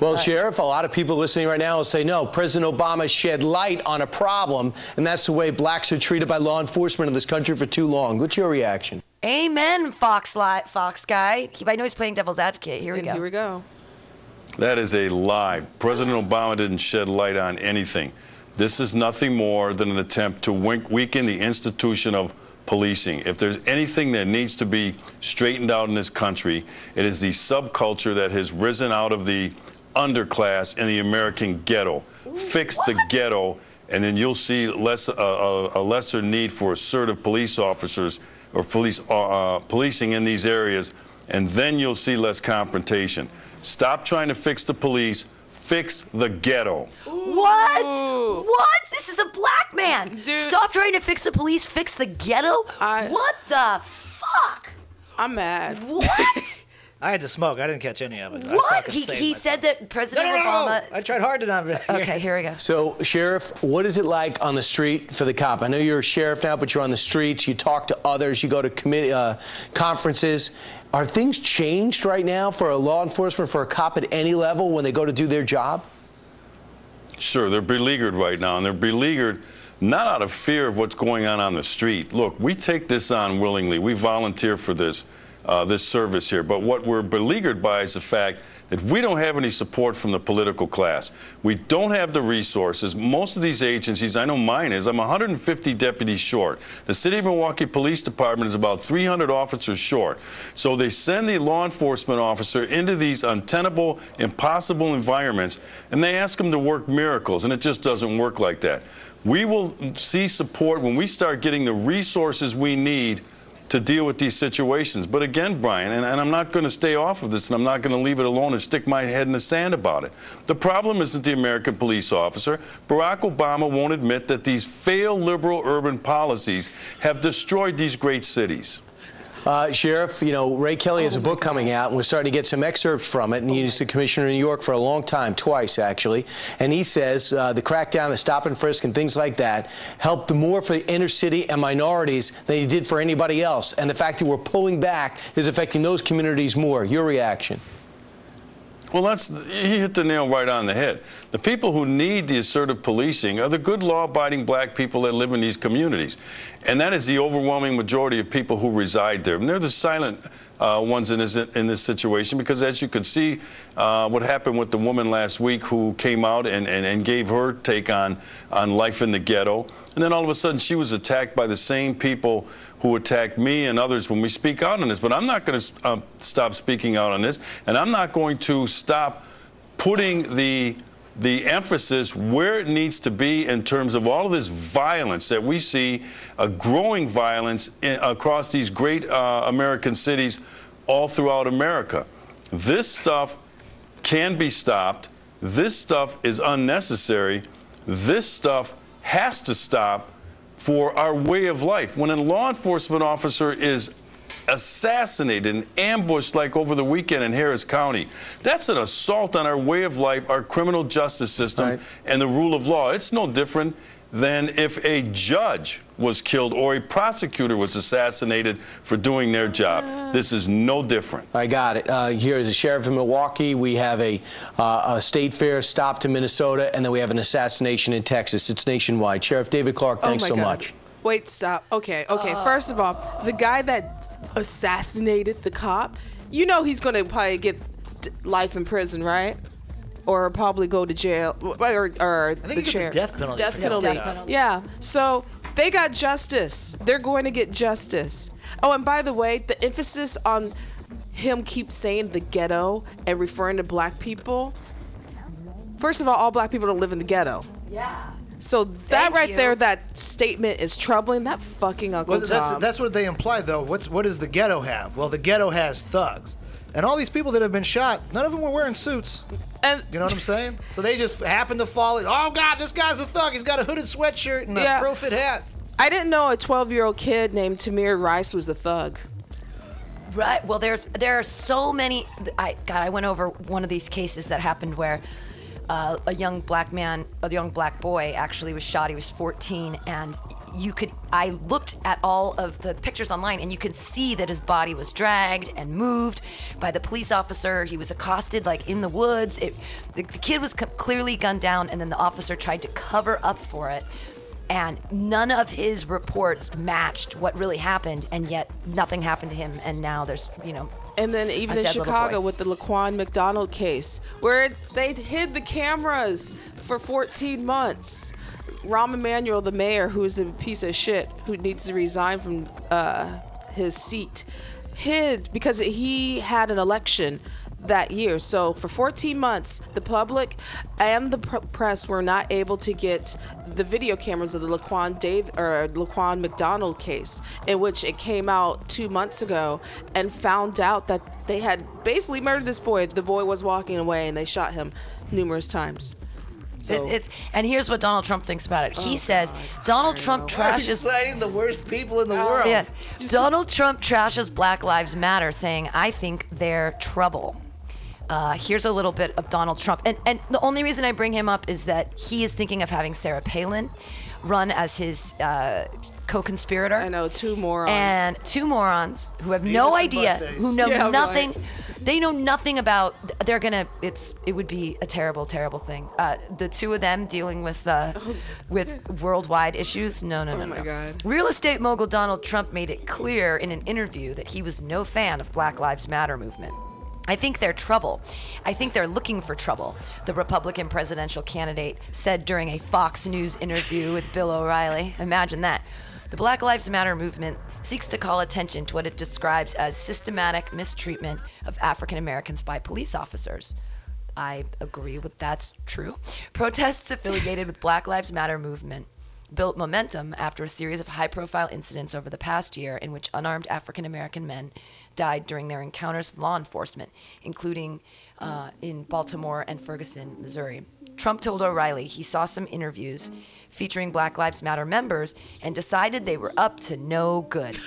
Well, Sheriff, a lot of people listening right now will say, no, President Obama shed light on a problem, and that's the way blacks are treated by law enforcement in this country for too long. What's your reaction? Amen, Fox li- Fox guy. I know he's playing devil's advocate. Here we And go. here we go. That is a lie. President Obama didn't shed light on anything. This is nothing more than an attempt to wink- weaken the institution of policing. If there's anything that needs to be straightened out in this country, it is the subculture that has risen out of the underclass in the American ghetto. Fix the ghetto, and then you'll see less, uh, a, a lesser need for assertive police officers or police uh, uh, policing in these areas, and then you'll see less confrontation. Stop trying to fix the police, fix the ghetto. What? Ooh. What? This is a black man. Dude. Stop trying to fix the police, fix the ghetto. I- what the fuck? I'm mad. What? I had to smoke. I didn't catch any of it. I thought I what? He, he said that President no, no, no. Obama. I tried hard to not. Okay, here we go. So, Sheriff, what is it like on the street for the cop? I know you're a sheriff now, but you're on the streets. You talk to others. You go to committee uh, conferences. Are things changed right now for a law enforcement, for a cop at any level when they go to do their job? Sure, they're beleaguered right now, and they're beleaguered not out of fear of what's going on on the street. Look, we take this on willingly. We volunteer for this, uh, this service here. But what we're beleaguered by is the fact that we don't have any support from the political class. We don't have the resources. Most of these agencies, I know mine is, I'm 150 deputies short. The City of Milwaukee Police Department is about 300 officers short. So they send the law enforcement officer into these untenable, impossible environments, and they ask them to work miracles, and it just doesn't work like that. We will see support when we start getting the resources we need to deal with these situations. But again, Brian, and, and I'm not going to stay off of this and I'm not going to leave it alone and stick my head in the sand about it. The problem isn't the American police officer. Barack Obama won't admit that these failed liberal urban policies have destroyed these great cities. Uh, Sheriff, you know, Ray Kelly has a book coming out, and we're starting to get some excerpts from it. And he's the commissioner in New York for a long time, twice actually. And he says uh, the crackdown, the stop and frisk, and things like that helped more for the inner city and minorities than he did for anybody else. And the fact that we're pulling back is affecting those communities more. Your reaction? Well, that's he hit the nail right on the head. The people who need the assertive policing are the good law-abiding black people that live in these communities, and that is the overwhelming majority of people who reside there. And they're the silent uh, ones in this in this situation because, as you could see, uh, what happened with the woman last week who came out and, and, and gave her take on on life in the ghetto, and then all of a sudden she was attacked by the same people who attack me and others when we speak out on this. But I'm not going to uh, stop speaking out on this, and I'm not going to stop putting the the emphasis where it needs to be in terms of all of this violence that we see, a growing violence in, across these great uh, American cities all throughout America. This stuff can be stopped. This stuff is unnecessary. This stuff has to stop for our way of life. When a law enforcement officer is assassinated and ambushed like over the weekend in Harris County, that's an assault on our way of life, our criminal justice system, Right. and the rule of law. It's no different than if a judge was killed or a prosecutor was assassinated for doing their job. This is no different. I got it. Uh, here is the sheriff in Milwaukee. We have a, uh, a state fair stop to Minnesota, and then we have an assassination in Texas. It's nationwide. Sheriff David Clarke, thanks oh so God. much. Wait, stop. Okay, okay. First of all, the guy that assassinated the cop, you know he's going to probably get life in prison, right? Or probably go to jail, or, or think the he gets the chair. death penalty Death penalty. that. Death penalty. Yeah. So they got justice. They're going to get justice. Oh, and by the way, the emphasis on him keep saying the ghetto and referring to black people. First of all, all black people don't live in the ghetto. Yeah. So that Thank right you. there, that statement is troubling. That fucking Uncle Well, that's Tom. that's what they imply, though. What's what does the ghetto have? Well, the ghetto has thugs, and all these people that have been shot, none of them were wearing suits. and You know what I'm saying? So they just happened to fall. in, Oh God, this guy's a thug. He's got a hooded sweatshirt and a pro fit hat. I didn't know a 12 year old kid named Tamir Rice was a thug. Right. Well, there's there are so many. I God, I went over one of these cases that happened where uh, a young black man, a young black boy, actually was shot. He was 14, and you could. I looked at all of the pictures online, and you could see that his body was dragged and moved by the police officer. He was accosted like in the woods. It, the, the kid was co- clearly gunned down, and then the officer tried to cover up for it and none of his reports matched what really happened and yet nothing happened to him and now there's you know And then even in Chicago with the Laquan McDonald case, where they hid the cameras for 14 months. Rahm Emanuel, the mayor, who's a piece of shit, who needs to resign from uh, his seat, hid because he had an election that year. So for 14 months, the public and the pr- press were not able to get the video cameras of the Laquan Dave or Laquan McDonald case, in which it came out two months ago, and found out that they had basically murdered this boy. The boy was walking away, and they shot him numerous times. So It, it's and here's what Donald Trump thinks about it. He says Donald Trump trashes citing the worst people in the world. Yeah. Donald Trump trashes Black Lives Matter, saying, I think they're trouble. Uh, here's a little bit of Donald Trump. And, and the only reason I bring him up is that he is thinking of having Sarah Palin run as his uh, co conspirator. I know two morons. And two morons who have no idea, who know Yeah, nothing. right. They know nothing about. They're gonna. It's. It would be a terrible, terrible thing. Uh, the two of them dealing with uh, with worldwide issues. No, no, no, Oh my no. God. Real estate mogul Donald Trump made it clear in an interview that he was no fan of Black Lives Matter movement. I think they're trouble. I think they're looking for trouble, the Republican presidential candidate said during a Fox News interview with Bill O'Reilly. Imagine that. The Black Lives Matter movement seeks to call attention to what it describes as systematic mistreatment of African Americans by police officers. I agree with that's true. Protests affiliated with Black Lives Matter movement built momentum after a series of high profile incidents over the past year in which unarmed African American men died during their encounters with law enforcement, including uh, in Baltimore and Ferguson, Missouri. Trump told O'Reilly he saw some interviews featuring Black Lives Matter members and decided they were up to no good.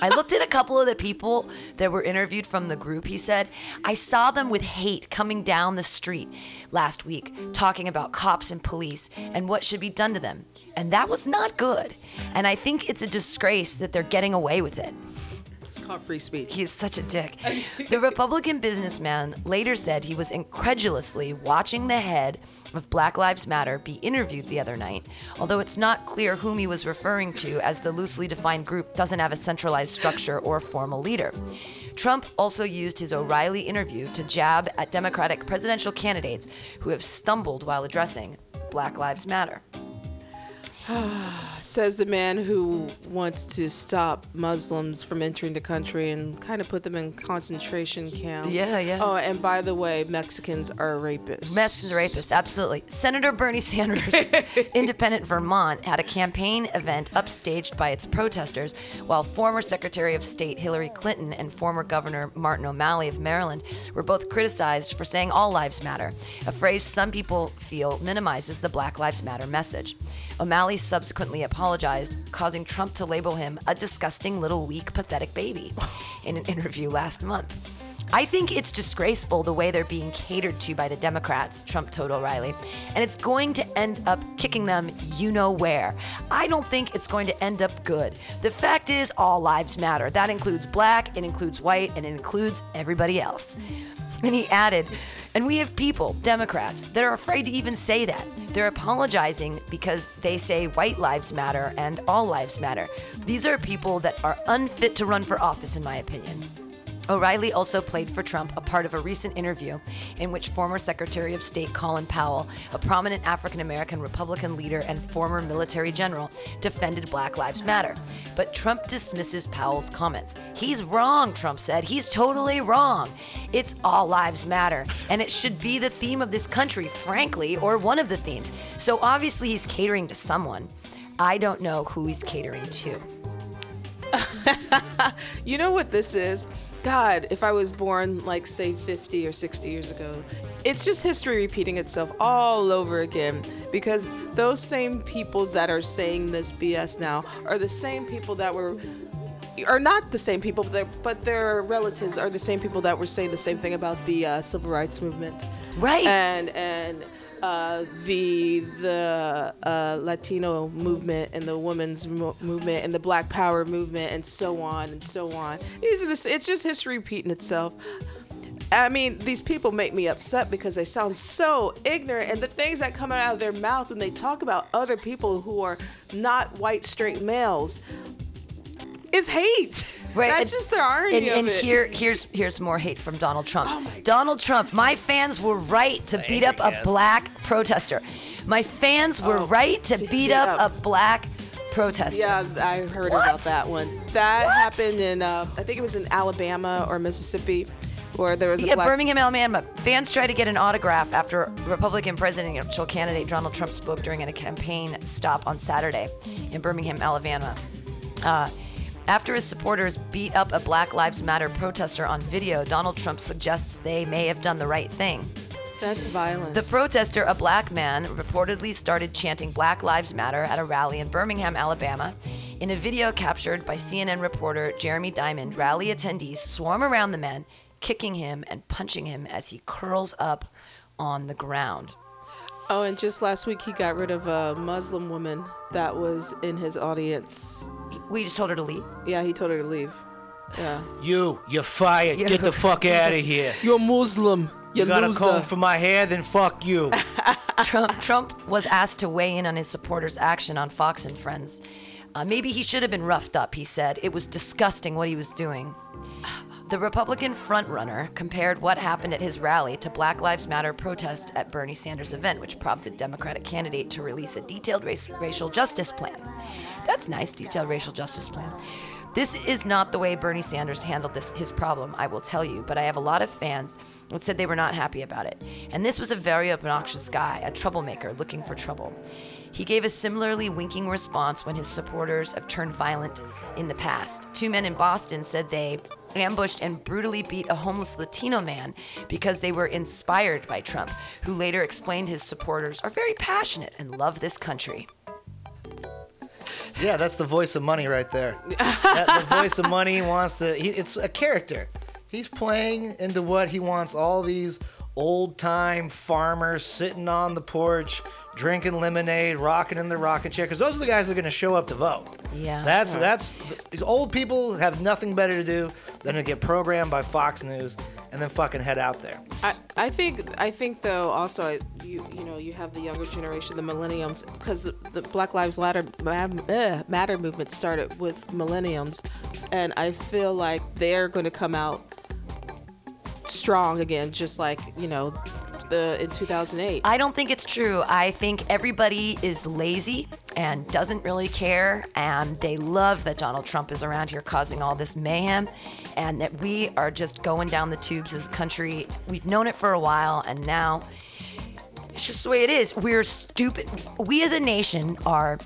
I looked at a couple of the people that were interviewed from the group, he said. I saw them with hate coming down the street last week, talking about cops and police and what should be done to them. And that was not good. And I think it's a disgrace that they're getting away with it. Called free speech. He's such a dick. The Republican businessman later said he was incredulously watching the head of Black Lives Matter be interviewed the other night, although it's not clear whom he was referring to, as the loosely defined group doesn't have a centralized structure or formal leader. Trump also used his O'Reilly interview to jab at Democratic presidential candidates who have stumbled while addressing Black Lives Matter. Says the man who wants to stop Muslims from entering the country and kind of put them in concentration camps. Yeah, yeah. Oh, and by the way, Mexicans are rapists. Mexicans are rapists, absolutely. Senator Bernie Sanders, independent Vermont, had a campaign event upstaged by its protesters, while former Secretary of State Hillary Clinton and former Governor Martin O'Malley of Maryland were both criticized for saying all lives matter, a phrase some people feel minimizes the Black Lives Matter message. O'Malley subsequently apologized, causing Trump to label him a disgusting little weak, pathetic baby in an interview last month. I think it's disgraceful the way they're being catered to by the Democrats, Trump told O'Reilly, and it's going to end up kicking them you know where. I don't think it's going to end up good. The fact is, all lives matter. That includes black, it includes white, and it includes everybody else. And he added, and we have people, Democrats, that are afraid to even say that. They're apologizing because they say white lives matter and all lives matter. These are people that are unfit to run for office, in my opinion. O'Reilly also played for Trump a part of a recent interview in which former Secretary of State Colin Powell, a prominent African American Republican leader and former military general, defended Black Lives Matter. But Trump dismisses Powell's comments. He's wrong, Trump said. He's totally wrong. It's all lives matter, and it should be the theme of this country, frankly, or one of the themes. So obviously he's catering to someone. I don't know who he's catering to. You know what this is? God, if I was born like say 50 or 60 years ago, it's just history repeating itself all over again because those same people that are saying this BS now are the same people that were are not the same people, but, but their relatives are the same people that were saying the same thing about the uh, civil rights movement, Right. and and uh, the the uh, Latino movement and the women's mo- movement and the Black Power movement and so on and so on. These are the, it's just history repeating itself. I mean, these people make me upset because they sound so ignorant, and the things that come out of their mouth when they talk about other people who are not white straight males is hate. Right, That's and- just the irony And, of and it. here, here's here's more hate from Donald Trump. Oh Donald Trump, my fans were right to beat up a black protester. My fans were Oh, right to, to beat beat up, up. a black protester. Yeah, I heard What? about that one. That What? happened in, uh, I think it was in Alabama or Mississippi, where there was a Yeah, black. Birmingham, Alabama. Fans tried to get an autograph after Republican presidential candidate Donald Trump spoke during a campaign stop on Saturday in Birmingham, Alabama. Uh, after his supporters beat up a Black Lives Matter protester on video, Donald Trump suggests they may have done the right thing. That's violence. The protester, a black man, reportedly started chanting Black Lives Matter at a rally in Birmingham, Alabama. In a video captured by CNN reporter Jeremy Diamond, rally attendees swarm around the man, kicking him and punching him as he curls up on the ground. oh, and just last week he got rid of a Muslim woman that was in his audience. We just told her to leave. Yeah, he told her to leave. Yeah. You, you're fired. You. Get the fuck out of here. You're Muslim. You, You got a comb for my hair, then fuck you. Trump, Trump was asked to weigh in on his supporters' action on Fox and Friends. Uh, maybe he should have been roughed up, he said. It was disgusting what he was doing. The Republican frontrunner compared what happened at his rally to Black Lives Matter protest at Bernie Sanders' event, which prompted Democratic candidate to release a detailed race, racial justice plan. That's nice, detailed racial justice plan. This is not the way Bernie Sanders handled this his problem, I will tell you, but I have a lot of fans that said they were not happy about it. And this was a very obnoxious guy, a troublemaker looking for trouble. He gave a similarly winking response when his supporters have turned violent in the past. Two men in Boston said they ambushed and brutally beat a homeless Latino man because they were inspired by Trump, who later explained his supporters are very passionate and love this country. Yeah, that's the voice of money right there. That- the voice of money wants to. He, it's a character. He's playing into what he wants. All these old time farmers sitting on the porch, drinking lemonade, rocking in the rocking chair, because those are the guys that are going to show up to vote. Yeah. That's that's these old people have nothing better to do than to get programmed by Fox News and then fucking head out there. I, I think I think though also I- you you know you have the younger generation the millennials, because the, the Black Lives Matter uh, Matter movement started with millennials, and I feel like they're going to come out strong again just like you know the in 2008 I don't think it's true. I think everybody is lazy and doesn't really care, and they love that Donald Trump is around here causing all this mayhem, and that we are just going down the tubes as a country. We've known it for a while, and now it's just the way it is. We're stupid. We as a nation are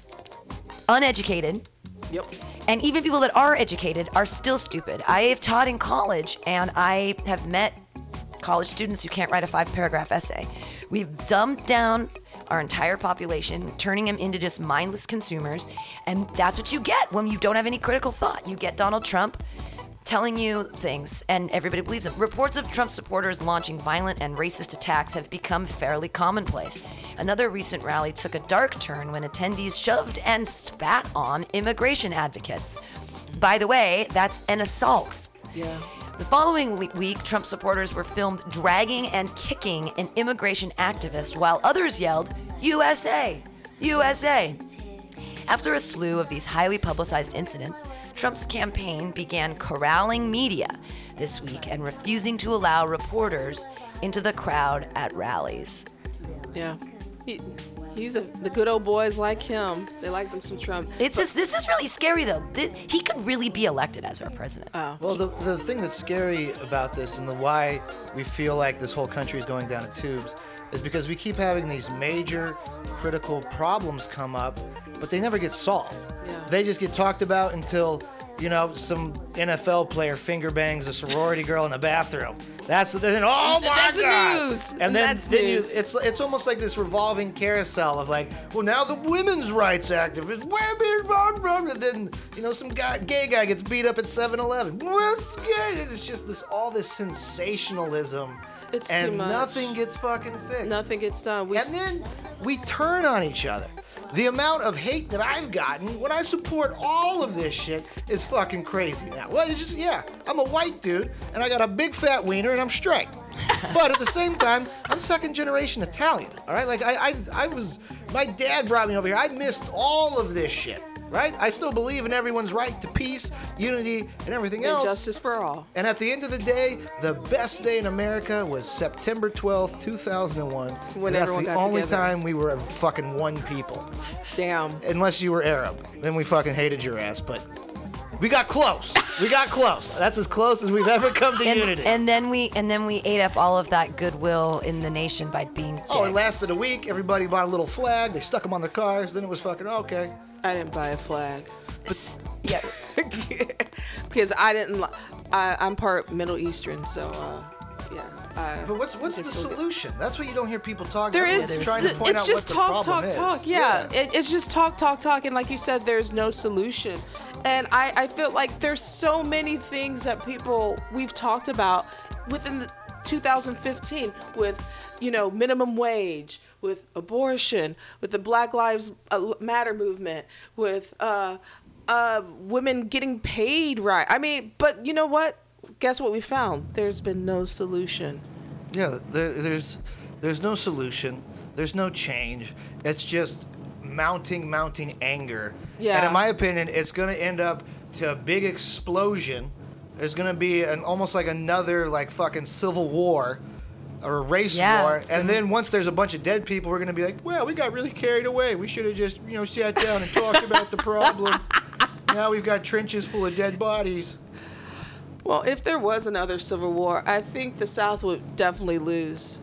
uneducated. yep And even people that are educated are still stupid. I have taught in college and I have met college students who can't write a five paragraph essay. We've dumbed down our entire population, turning them into just mindless consumers. And that's what you get when you don't have any critical thought. You get Donald Trump telling you things and everybody believes him. Reports of Trump supporters launching violent and racist attacks have become fairly commonplace. Another recent rally took a dark turn when attendees shoved and spat on immigration advocates. By the way, that's an assault. Yeah The following week, Trump supporters were filmed dragging and kicking an immigration activist while others yelled, USA! USA! After a slew of these highly publicized incidents, Trump's campaign began corralling media this week and refusing to allow reporters into the crowd at rallies. yeah he, he's a the good old boys like him they like them some Trump It's just this is really scary though. This, he could really be elected as our president. Oh. Well, the, the thing that's scary about this and the why we feel like this whole country is going down the tubes is because we keep having these major critical problems come up, but they never get solved. Yeah. They just get talked about until, you know, some NFL player finger bangs a sorority girl in the bathroom. That's then oh my That's god. news. And then, That's then you, news. it's it's almost like this revolving carousel of like, well now the women's rights activists, women, blah, blah, blah. and then you know some guy, gay guy gets beat up at 7-Eleven. What's gay? It's just this all this sensationalism, It's too and much. nothing gets fucking fixed. nothing gets done we And then we turn on each other. The amount of hate that I've gotten when I support all of this shit is fucking crazy now. Well, it's just, yeah, I'm a white dude and I got a big fat wiener and I'm straight. but at the same time, I'm second generation Italian, all right? Like, I, I, I was, my dad brought me over here. I missed all of this shit, right? I still believe in everyone's right to peace, unity, and everything and else. justice for all And at the end of the day, the best day in America was September 12th, 2001. When that's everyone the got only together. time we were fucking one people. damn Unless you were Arab. Then we fucking hated your ass. But We got close. We got close. That's as close as we've ever come to And, unity. and then we and then we ate up all of that goodwill in the nation by being dicks. oh, it lasted a week. Everybody bought a little flag. They stuck them on their cars. Then it was fucking okay. I didn't buy a flag yeah. because I didn't. li- I, I'm part Middle Eastern, so uh, yeah. I, But what's what's the solution? That's what you don't hear people talk. There about. is. They're trying to point it's out just what the talk, problem talk, is. talk. Yeah, It, it's just talk, talk, talk, and like you said, there's no solution. And I, I feel like there's so many things that people we've talked about within the 2015 with, you know, minimum wage, with abortion, with the Black Lives uh, Matter movement, with uh, uh, women getting paid right. I mean, but you know what? Guess what we found? There's been no solution. Yeah, there, there's there's no solution. There's no change. It's just mounting, mounting anger. Yeah. And in my opinion, it's going to end up to a big explosion. There's going to be an almost like another like fucking civil war or a race Yeah, war. And gonna- then once there's a bunch of dead people, we're going to be like, well, we got really carried away. We should have just, you know, sat down and talked about the problem. now we've got trenches full of dead bodies. Well, if there was another civil war, I think the South would definitely lose.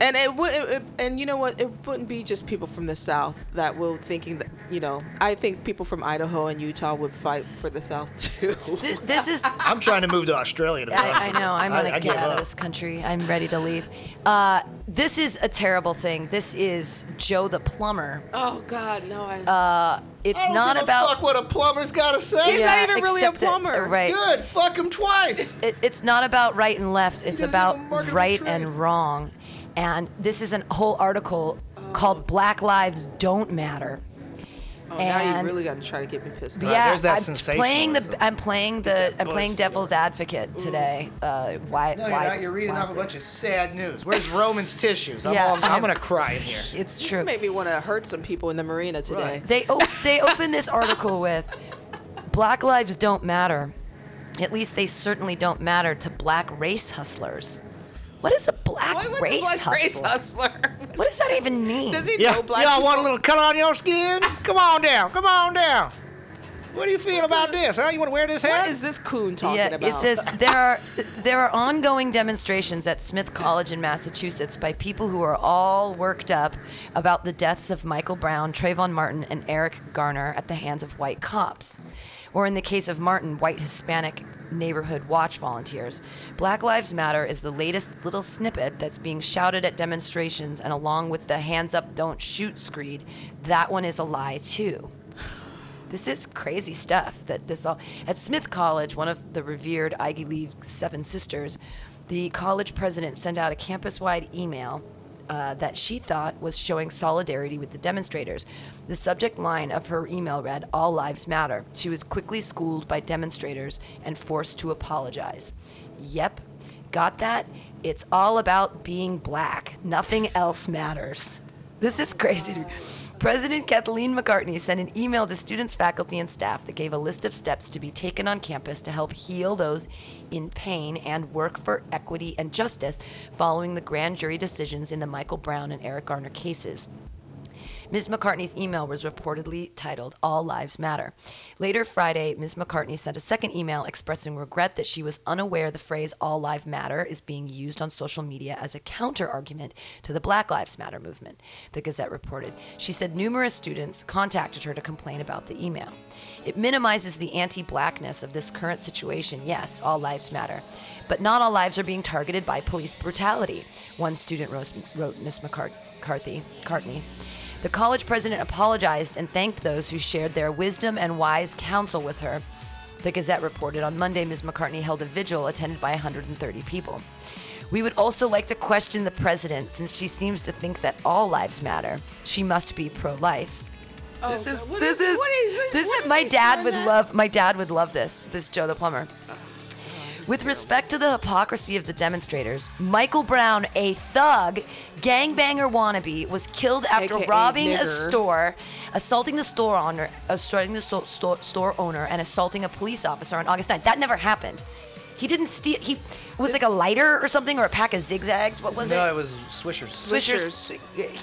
And it would, it, it- and you know what? It wouldn't be just people from the South that will thinking that, you know. I think people from Idaho and Utah would fight for the South too. Th- This is I'm trying to move to Australia. To be I, I know. I'm I- gonna I get give out of this country. I'm ready to leave. Uh, this is a terrible thing. This is Joe the plumber. oh God, no! I, It's I don't not give a about. fuck what a plumber's got to say. He's not even really a except that- plumber. right? Good. Fuck him twice. It, it's not about right and left. It's about right and wrong. And this is a whole article called "Black Lives Don't Matter." oh, now you really got to try to get me pissed off. yeah, there's that I'm playing the. I'm playing the I'm playing devil's advocate today. Uh, why? No, you're why? not. You're reading off a bunch of sad news. Where's Roman's tissues? I'm, Yeah, all, I'm I'm- gonna cry in here. It's You true. made me want to hurt some people in the marina today. Right. They op- they open this article with Black lives don't matter. At least they certainly don't matter to black race hustlers. What is a black Why was race it like hustler? race hustler? What does that even mean? Does he Yeah, know black y'all people? want a little color on your skin? Come on down. Come on down. What do you feel about this? Huh? You want to wear this hat? What is this coon talking yeah, about? it says there are there are ongoing demonstrations at Smith College in Massachusetts by people who are all worked up about the deaths of Michael Brown, Trayvon Martin, and Eric Garner at the hands of white cops, or in the case of Martin, white Hispanic neighborhood watch volunteers. Black Lives Matter is the latest little snippet that's being shouted at demonstrations, and along with the "Hands Up, Don't Shoot" screed, that one is a lie too. This is crazy stuff. That this all at Smith College, one of the revered Ivy League Seven Sisters, the college president sent out a campus-wide email uh, that she thought was showing solidarity with the demonstrators. The subject line of her email read, "All lives matter." She was quickly schooled by demonstrators and forced to apologize. Yep, got that? It's all about being black. Nothing else matters. This is crazy. President Kathleen McCartney sent an email to students, faculty, and staff that gave a list of steps to be taken on campus to help heal those in pain and work for equity and justice following the grand jury decisions in the Michael Brown and Eric Garner cases. Ms. McCartney's email was reportedly titled All Lives Matter. Later Friday, Ms. McCartney sent a second email expressing regret that she was unaware the phrase All Lives Matter is being used on social media as a counter argument to the Black Lives Matter movement, the Gazette reported. She said numerous students contacted her to complain about the email. It minimizes the anti blackness of this current situation. Yes, all lives matter. But not all lives are being targeted by police brutality, one student wrote, wrote Ms. McCartney. The college president apologized and thanked those who shared their wisdom and wise counsel with her. The Gazette reported on Monday Ms. McCartney held a vigil attended by 130 people. We would also like to question the president since she seems to think that all lives matter. She must be pro life. Oh, This is this is- is what is- this what is is my dad would that? love my dad would love this. This Joe the plumber. With respect to the hypocrisy of the demonstrators, Michael Brown, a thug, gangbanger wannabe, was killed after AKA robbing a store, assaulting the store owner, assaulting the so- store, store owner, and assaulting a police officer on August 9th. That never happened. He didn't steal. He it was like a lighter or something, or a pack of zigzags. What was no, it? No, it was Swishers. Swishers.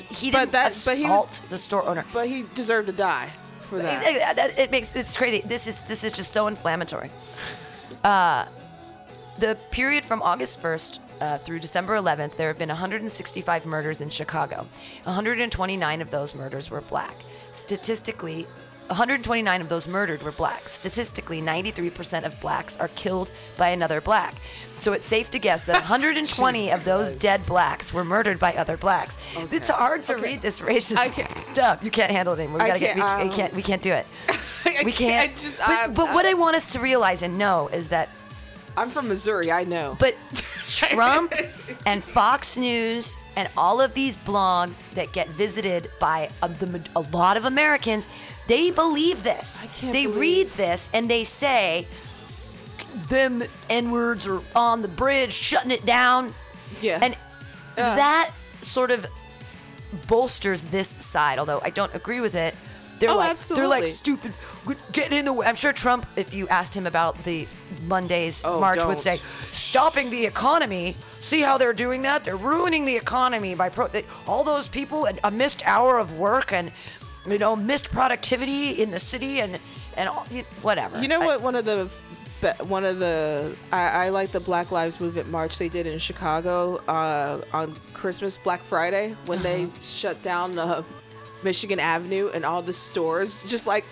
He didn't that- but he was- assault the store owner. But he deserved to die for that. Exactly, that- that- It makes it's crazy. This is this is just so inflammatory. Uh, the period from August 1st uh, through December 11th, there have been 165 murders in Chicago. 129 of those murders were black. Statistically, 129 of those murdered were black. Statistically, 93% of blacks are killed by another black. So it's safe to guess that 120 of those dead blacks were murdered by other blacks. It's hard to read this racist stuff. You can't handle it anymore. We I gotta get. We, can't, we um, can't. We can't do it. I We can't. just, but I'm, but what I want us to realize and know is that I'm from Missouri. I know. but Trump and Fox News and all of these blogs that get visited by a, the, a lot of Americans, they believe this. I can't they believe- read this and they say, them N words are on the bridge, shutting it down. Yeah. And that sort of bolsters this side, although I don't agree with it. They're Oh, like they're like stupid. Get in the way. I'm sure Trump, if you asked him about the Monday's Oh, march, would don't. say, "Stopping the economy. See how they're doing that? They're ruining the economy by pro- they, all those people and a missed hour of work and you know missed productivity in the city and and all, you, whatever." You know I- what? One of the one of the I, I like the Black Lives Movement march they did in Chicago uh, on Christmas Black Friday when they Uh-huh. shut down uh, Michigan Avenue and all the stores just like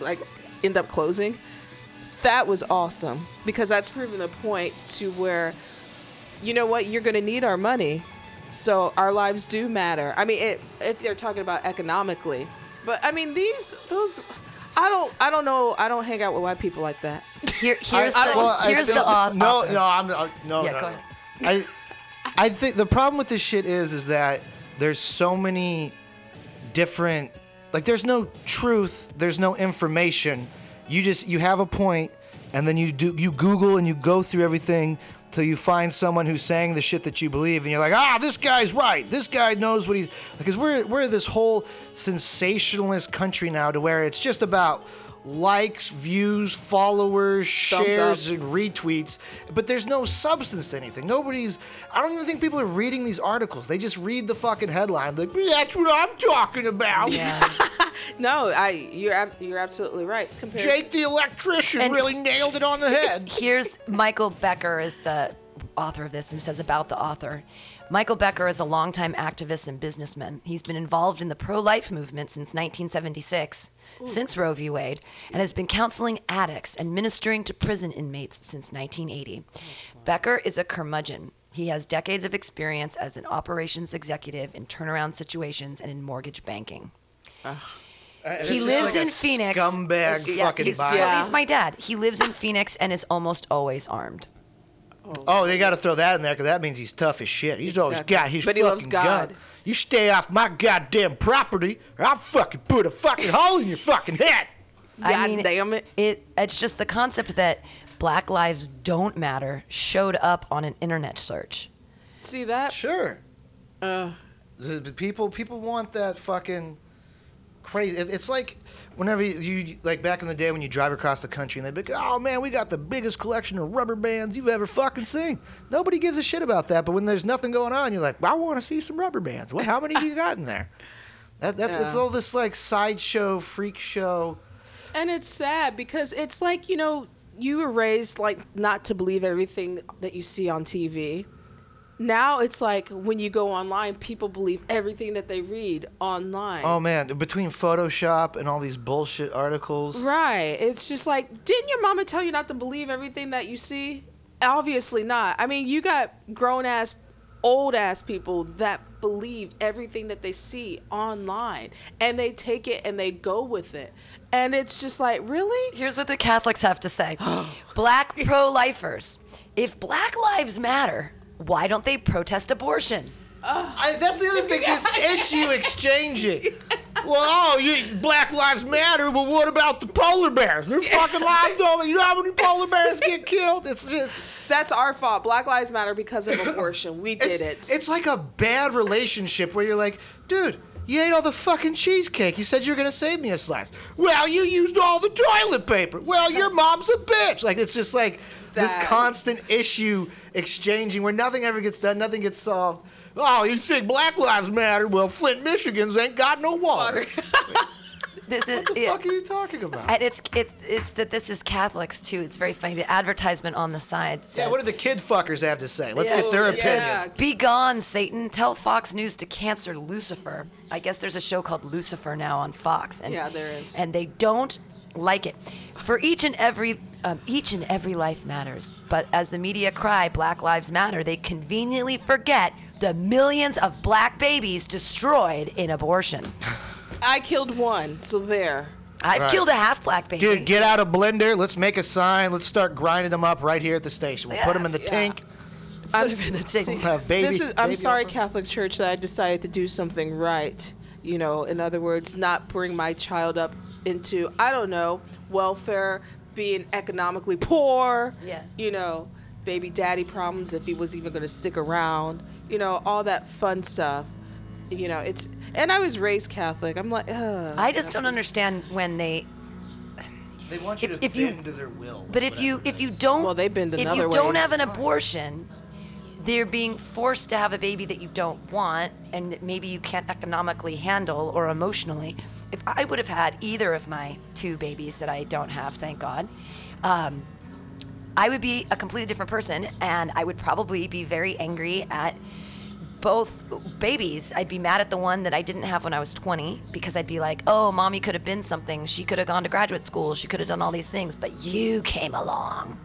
like end up closing. That was awesome because that's proven the point to where you know what you're going to need our money, so our lives do matter. I mean, it, if they're talking about economically, but I mean these those. I don't. I don't know. I don't hang out with white people like that. Here, here's I- the well, here's think- the au- no, no, I'm uh, no, Yeah, no, go no. ahead. I, I think the problem with this shit is, is that there's so many different, like, there's no truth, there's no information. You just you have a point, and then you do you Google and you go through everything till you find someone who's saying the shit that you believe, and you're like, ah, this guy's right. This guy knows what he's because we're we're this whole sensationalist country now to where it's just about likes, views, followers, Thumbs shares, up. and retweets, but there's no substance to anything. Nobody's. I don't even think people are reading these articles. They just read the fucking headline. Like that's what I'm talking about. Yeah. No, I. You're you're absolutely right. Compared Jake the electrician And really nailed it on the head. Here's Michael Becker is the author of this and says about the author. Michael Becker is a longtime activist and businessman. He's been involved in the pro-life movement since 1976, since Roe v. Wade, and has been counseling addicts and ministering to prison inmates since 1980. Becker is a curmudgeon. He has decades of experience as an operations executive in turnaround situations and in mortgage banking. He lives in Phoenix. Scumbag Yeah, fucking he's, body. well, he's my dad. He lives in Phoenix and is almost always armed. Oh, they got to throw that in there because that means he's tough as shit. He's always Exactly. got his But he fucking loves God. gun. You stay off my goddamn property, or I'll fucking put a fucking hole in your fucking head. I God mean, damn it. It it's just the concept that Black lives don't matter showed up on an internet search. See that? Sure. Uh, The- the People people want that fucking crazy. it- It's like whenever you, you like back in the day when you drive across the country and they'd be like, "Oh man, we got the biggest collection of rubber bands you've ever fucking seen." Nobody gives a shit about that. But when there's nothing going on, you're like, "I want to see some rubber bands." Well, how many do you got in there? That, that's it's all this like sideshow, freak show. and it's sad because it's like you know you were raised like not to believe everything that you see on TV. Now it's like when you go online, people believe everything that they read online. Oh man, between Photoshop and all these bullshit articles. Right. It's just like, didn't your mama tell you not to believe everything that you see? Obviously not. I mean, you got grown ass, old ass people that believe everything that they see online and they take it and they go with it. And it's just like, really? Here's what the Catholics have to say. black pro-lifers. If black lives matter, why don't they protest abortion? Uh, I, that's the other thing is issue exchanging. Well, oh, you, Black Lives Matter, but what about the polar bears? They're fucking lives don't. You know how many polar bears get killed? It's just. That's our fault. Black Lives Matter because of abortion. We did it's, it. It's like a bad relationship where you're like, dude, you ate all the fucking cheesecake. You said you were gonna save me a slice. Well, you used all the toilet paper. Well, your mom's a bitch. Like it's just like this constant issue exchanging where nothing ever gets done, nothing gets solved. Oh, you think Black Lives Matter? Well, Flint, Michigan's ain't got no water. this is What the yeah. fuck are you talking about? And it's it, it's that this is Catholics too. It's very funny. The advertisement on the side says, yeah, what do the kid fuckers have to say? Let's Yeah. get their Oh, opinion. yeah. "Be gone, Satan! Tell Fox News to cancel Lucifer." I guess there's a show called Lucifer now on Fox, and Yeah, there is. and they don't like it. For each and every um, each and every life matters, but as the media cry Black Lives Matter, they conveniently forget the millions of black babies destroyed in abortion. I killed one, so there. I've Right. killed a half black baby. Dude, get out a blender. Let's make a sign. Let's start grinding them up right here at the station. We'll put them in the Yeah. tank. I'm Put 'em in the tank. see, Have baby- this is. I'm baby sorry, offer. Catholic Church, that I decided to do something right. You know, in other words, not bring my child up into I don't know welfare, being economically poor. Yeah. You know, baby daddy problems if he was even going to stick around. You know, all that fun stuff. You know, it's. And I was raised Catholic. I'm like, ugh. I just don't understand when they They want you If- to if you- bend to their will. But if you if you don't Well, they bend in if other you don't ways. have an abortion, they're being forced to have a baby that you don't want and that maybe you can't economically handle or emotionally. If I would have had either of my two babies that I don't have, thank God, um, I would be a completely different person, and I would probably be very angry at both babies. I'd be mad at the one that I didn't have when I was 20 because I'd be like, oh, mommy could have been something. She could have gone to graduate school. She could have done all these things, but you came along.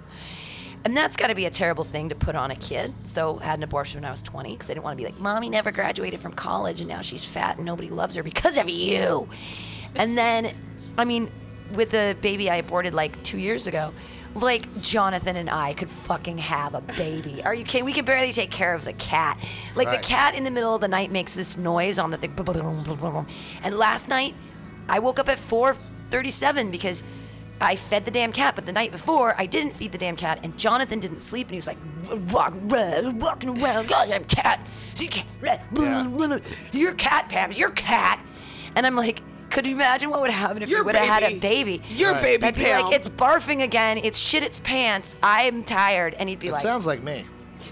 And that's got to be a terrible thing to put on a kid. So I had an abortion when I was 20 because I didn't want to be like, mommy never graduated from college and now she's fat and nobody loves her because of you. And then, I mean, with the baby I aborted like two years ago, like Jonathan and I could fucking have a baby. Are you kidding? We can barely take care of the cat. Like Right. the cat in the middle of the night makes this noise on the thing. And last night, I woke up at 4:37 because I fed the damn cat. But the night before, I didn't feed the damn cat, and Jonathan didn't sleep, and he was like, walk, walking around, goddamn cat, your cat, Pam's your cat, and I'm like. Could you imagine what would happen if Your we would have had a baby. baby? Your Right. baby, I'd be Pam. like, it's barfing again. It's shit its pants. I'm tired. And he'd be like, It like, sounds like me.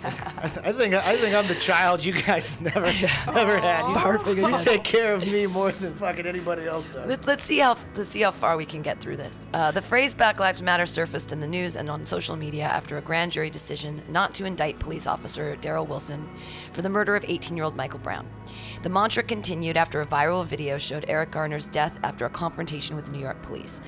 I, think I think I'm the child you guys never never had. You, barfing you take care of me more than fucking anybody else does. Let's, let's see how let's see how far we can get through this. Uh, the phrase "Black Lives Matter" surfaced in the news and on social media after a grand jury decision not to indict police officer Darren Wilson for the murder of 18-year-old Michael Brown. The mantra continued after a viral video showed Eric Garner's death after a confrontation with New York police.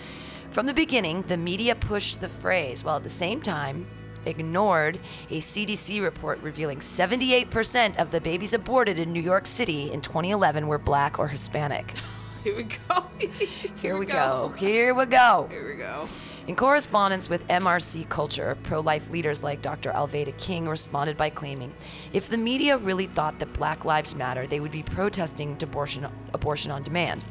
From the beginning, the media pushed the phrase, while at the same time ignored a CDC report revealing 78% of the babies aborted in New York City in 2011 were black or Hispanic. Here we go. Here we go. Here we go. Here we go. In correspondence with MRC Culture, pro life leaders like Dr. Alveda King responded by claiming if the media really thought that Black Lives Matter, they would be protesting abortion, abortion on demand.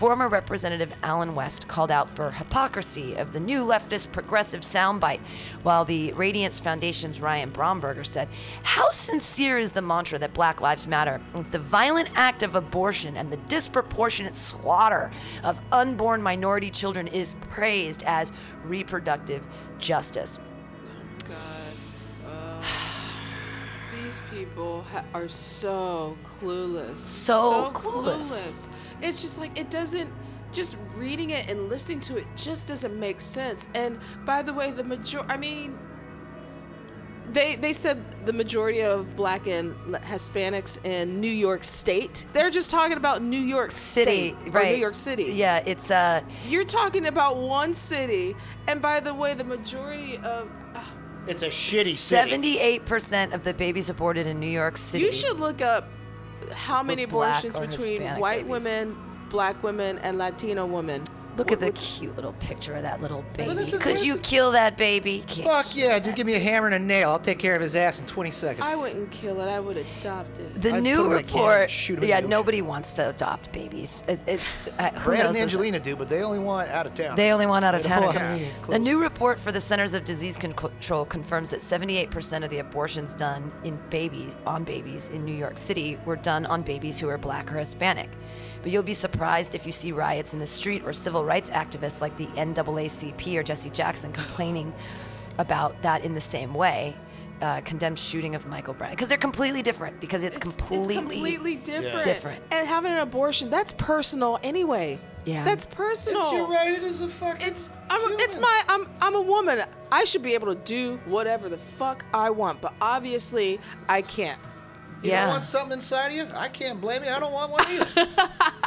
Former Representative Allen West called out for hypocrisy of the new leftist progressive soundbite, while the Radiance Foundation's Ryan Bomberger said, How sincere is the mantra that Black Lives Matter if the violent act of abortion and the disproportionate slaughter of unborn minority children is praised as reproductive justice? People ha- are so clueless. So clueless. It's just like it doesn't. Just reading it and listening to it just doesn't make sense. And by the way, the major I mean, they they said the majority of black and Hispanics in New York State. They're just talking about New York City, State, right? New York City. Yeah, it's uh, You're talking about one city, and by the way, the majority of It's a shitty city. seventy-eight percent of the babies aborted in New York City. You should look up how many black abortions or between Hispanic white babies. women, black women, and Latino women. Look at the cute little picture of that little baby. this Could you is- kill that baby? Can't- Fuck yeah, dude, give me a hammer and a nail. I'll take care of his ass in 20 seconds. I wouldn't kill it. I would adopt it. The I'd new put 'em in a can and report. shoot 'em in yeah, the ocean. nobody wants to adopt babies. It, it, uh, who Brad knows? and Angelina do, but they only want out of town. They only want out of town. don't A new report for the Centers of Disease Con- Control confirms that 78% of the abortions done in babies on babies in New York City were done on babies who are black or Hispanic. But you'll be surprised if you see riots in the street or civil rights activists like the NAACP or Jesse Jackson complaining about that in the same way. Uh, condemned shooting of Michael Brown because they're completely different because it's, It's- completely, it's completely different. different. And having an abortion, that's personal anyway. Yeah. That's personal. You're right. It is a fucking. It's I'm, it's my I'm I'm a woman. I should be able to do whatever the fuck I want, but obviously I can't. You yeah. don't want something inside of you? I can't blame you. I don't want one either.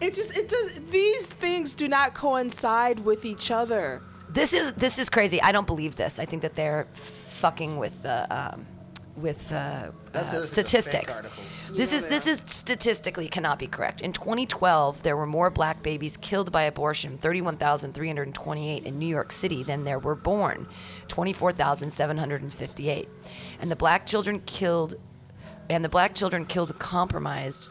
It just it does these things do not coincide with each other. This is this is crazy. I don't believe this. I think that they're fucking with the um, with uh, uh, the- the fake statistics. articles. This is this is statistically cannot be correct. In 2012, there were more black babies killed by abortion, 31,328 in New York City than there were born, 24,758. And the black children killed and the black children killed compromised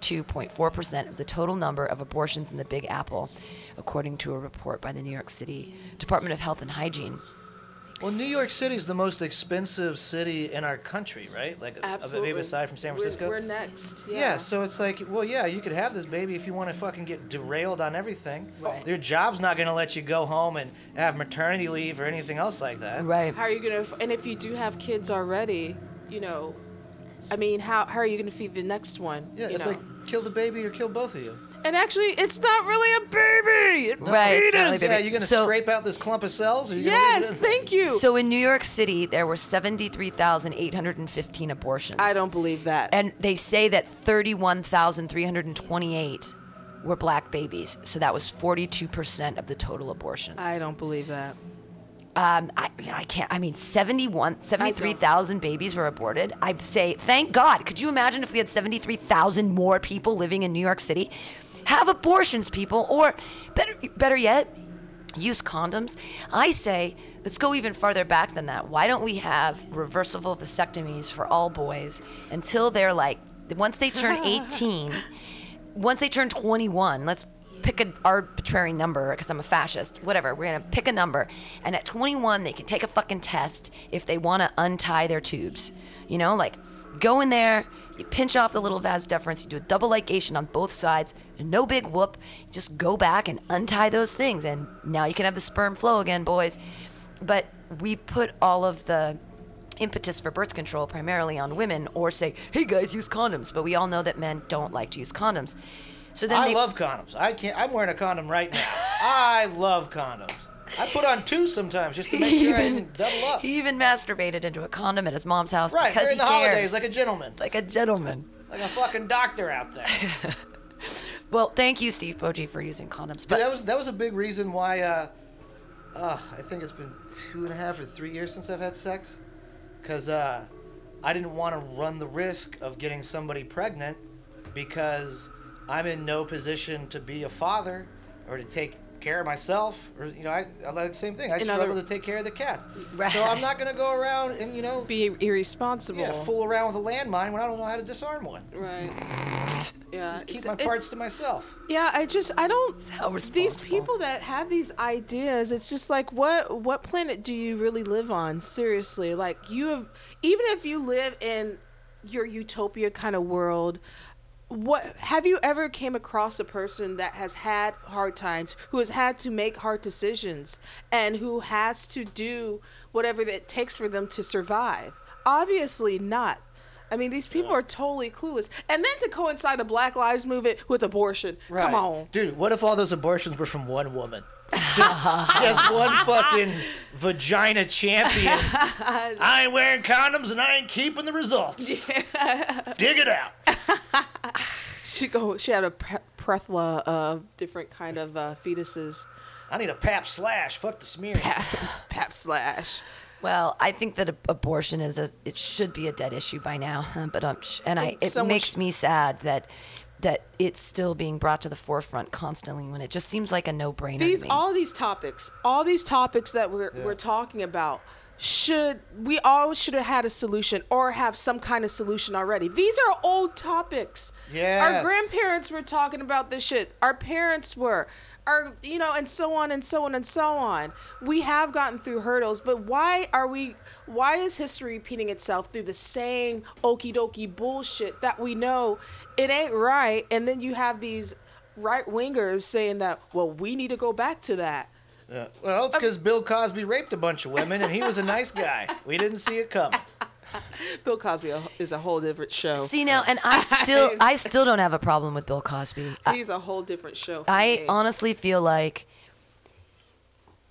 42.4% of the total number of abortions in the Big Apple, according to a report by the New York City Department of Health and Hygiene. well, New York City is the most expensive city in our country, right? Like, Absolutely. maybe aside from San We're- Francisco. We're, next. Yeah. Yeah, so it's like, well, yeah, you could have this baby if you want to fucking get derailed on everything. Right. Your job's not going to let you go home and have maternity leave or anything else like that. Right. How are you gonna? And if you do have kids already, you know, I mean, how how are you gonna feed the next one? Yeah, you it's know? like kill the baby or kill both of you. and actually, it's not really a baby. It's Right, it's not really fetus. baby. Yeah, you're going to So- scrape out this clump of cells? Or you Yes, thank you. So in New York City, there were 73,815 abortions. I don't believe that. And they say that 31,328 were black babies. So that was 42% of the total abortions. I don't believe that. Um, I, you know, I can't. I mean, 71, 73,000 babies were aborted. I'd say, thank God. Could you imagine if we had 73,000 more people living in New York City? Have abortions, people, or better, better yet, use condoms. I say, let's go even farther back than that. Why don't we have reversible vasectomies for all boys until they're like, once they turn 18, once they turn 21, let's pick an arbitrary number because I'm a fascist, whatever. We're going to pick a number. And at 21, they can take a fucking test if they want to untie their tubes. You know, like go in there, you pinch off the little vas deferens, you do a double ligation on both sides, and no big whoop. Just go back and untie those things. And now you can have the sperm flow again, boys. But we put all of the impetus for birth control primarily on women or say, hey guys, use condoms. But we all know that men don't like to use condoms. So then I they, love condoms. I can't. I'm wearing a condom right now. I love condoms. I put on two sometimes just to make sure I didn't double up. he even masturbated into a condom at his mom's house Right, because during he the cares. holidays, like a gentleman, like a gentleman. like a fucking doctor out there. Well, thank you, Steve Poggi, for using condoms. But But that was that was a big reason why. Uh, uh, I think it's been two and a half or three years since I've had sex, because uh, I didn't want to run the risk of getting somebody pregnant, because I'm in no position to be a father or to take care of myself, or you know, I, I like the same thing. I In struggle other- to take care of the cats, Right. so I'm not gonna go around and you know, Be irresponsible. yeah, fool around with a landmine when I don't know how to disarm one. Right. Yeah. Just keep my it- parts to myself. Yeah, I just I don't. These people that have these ideas, it's just like what what planet do you really live on? Seriously, like you have even if you live in your utopia kind of world, what have you ever came across a person that has had hard times, who has had to make hard decisions, and who has to do whatever it takes for them to survive? Obviously not. I mean, these people are totally clueless. And then to coincide the Black Lives Movement with abortion. Come on. Dude, what if all those abortions were from one woman? Just, just one fucking vagina champion. I ain't wearing condoms and I ain't keeping the results. Dig it out. She go. She had a pre- plethora of different kind of uh, fetuses. I need a pap slash. Fuck the smear. Pap slash. well, I think that abortion is a it should be a dead issue by now. But um, sh- and I it Someone makes sh- me sad that that it's still being brought to the forefront constantly when it just seems like a no brainer. These to me. all these topics, all these topics that we're we're talking about. Should we all should have had a solution or have some kind of solution already? These are old topics. Yes. Our grandparents were talking about this shit. Our parents were. Our, you know, and so on and so on and so on. We have gotten through hurdles, but why are we? Why is history repeating itself through the same okie dokie bullshit that we know it ain't right? And then you have these right wingers saying that, well, we need to go back to that. Yeah. Well, it's because Bill Cosby raped a bunch of women and he was a nice guy. We didn't see it coming. Bill Cosby is a whole different show. See now, and I still, I still don't have a problem with Bill Cosby. He's a whole different show. I me. honestly feel like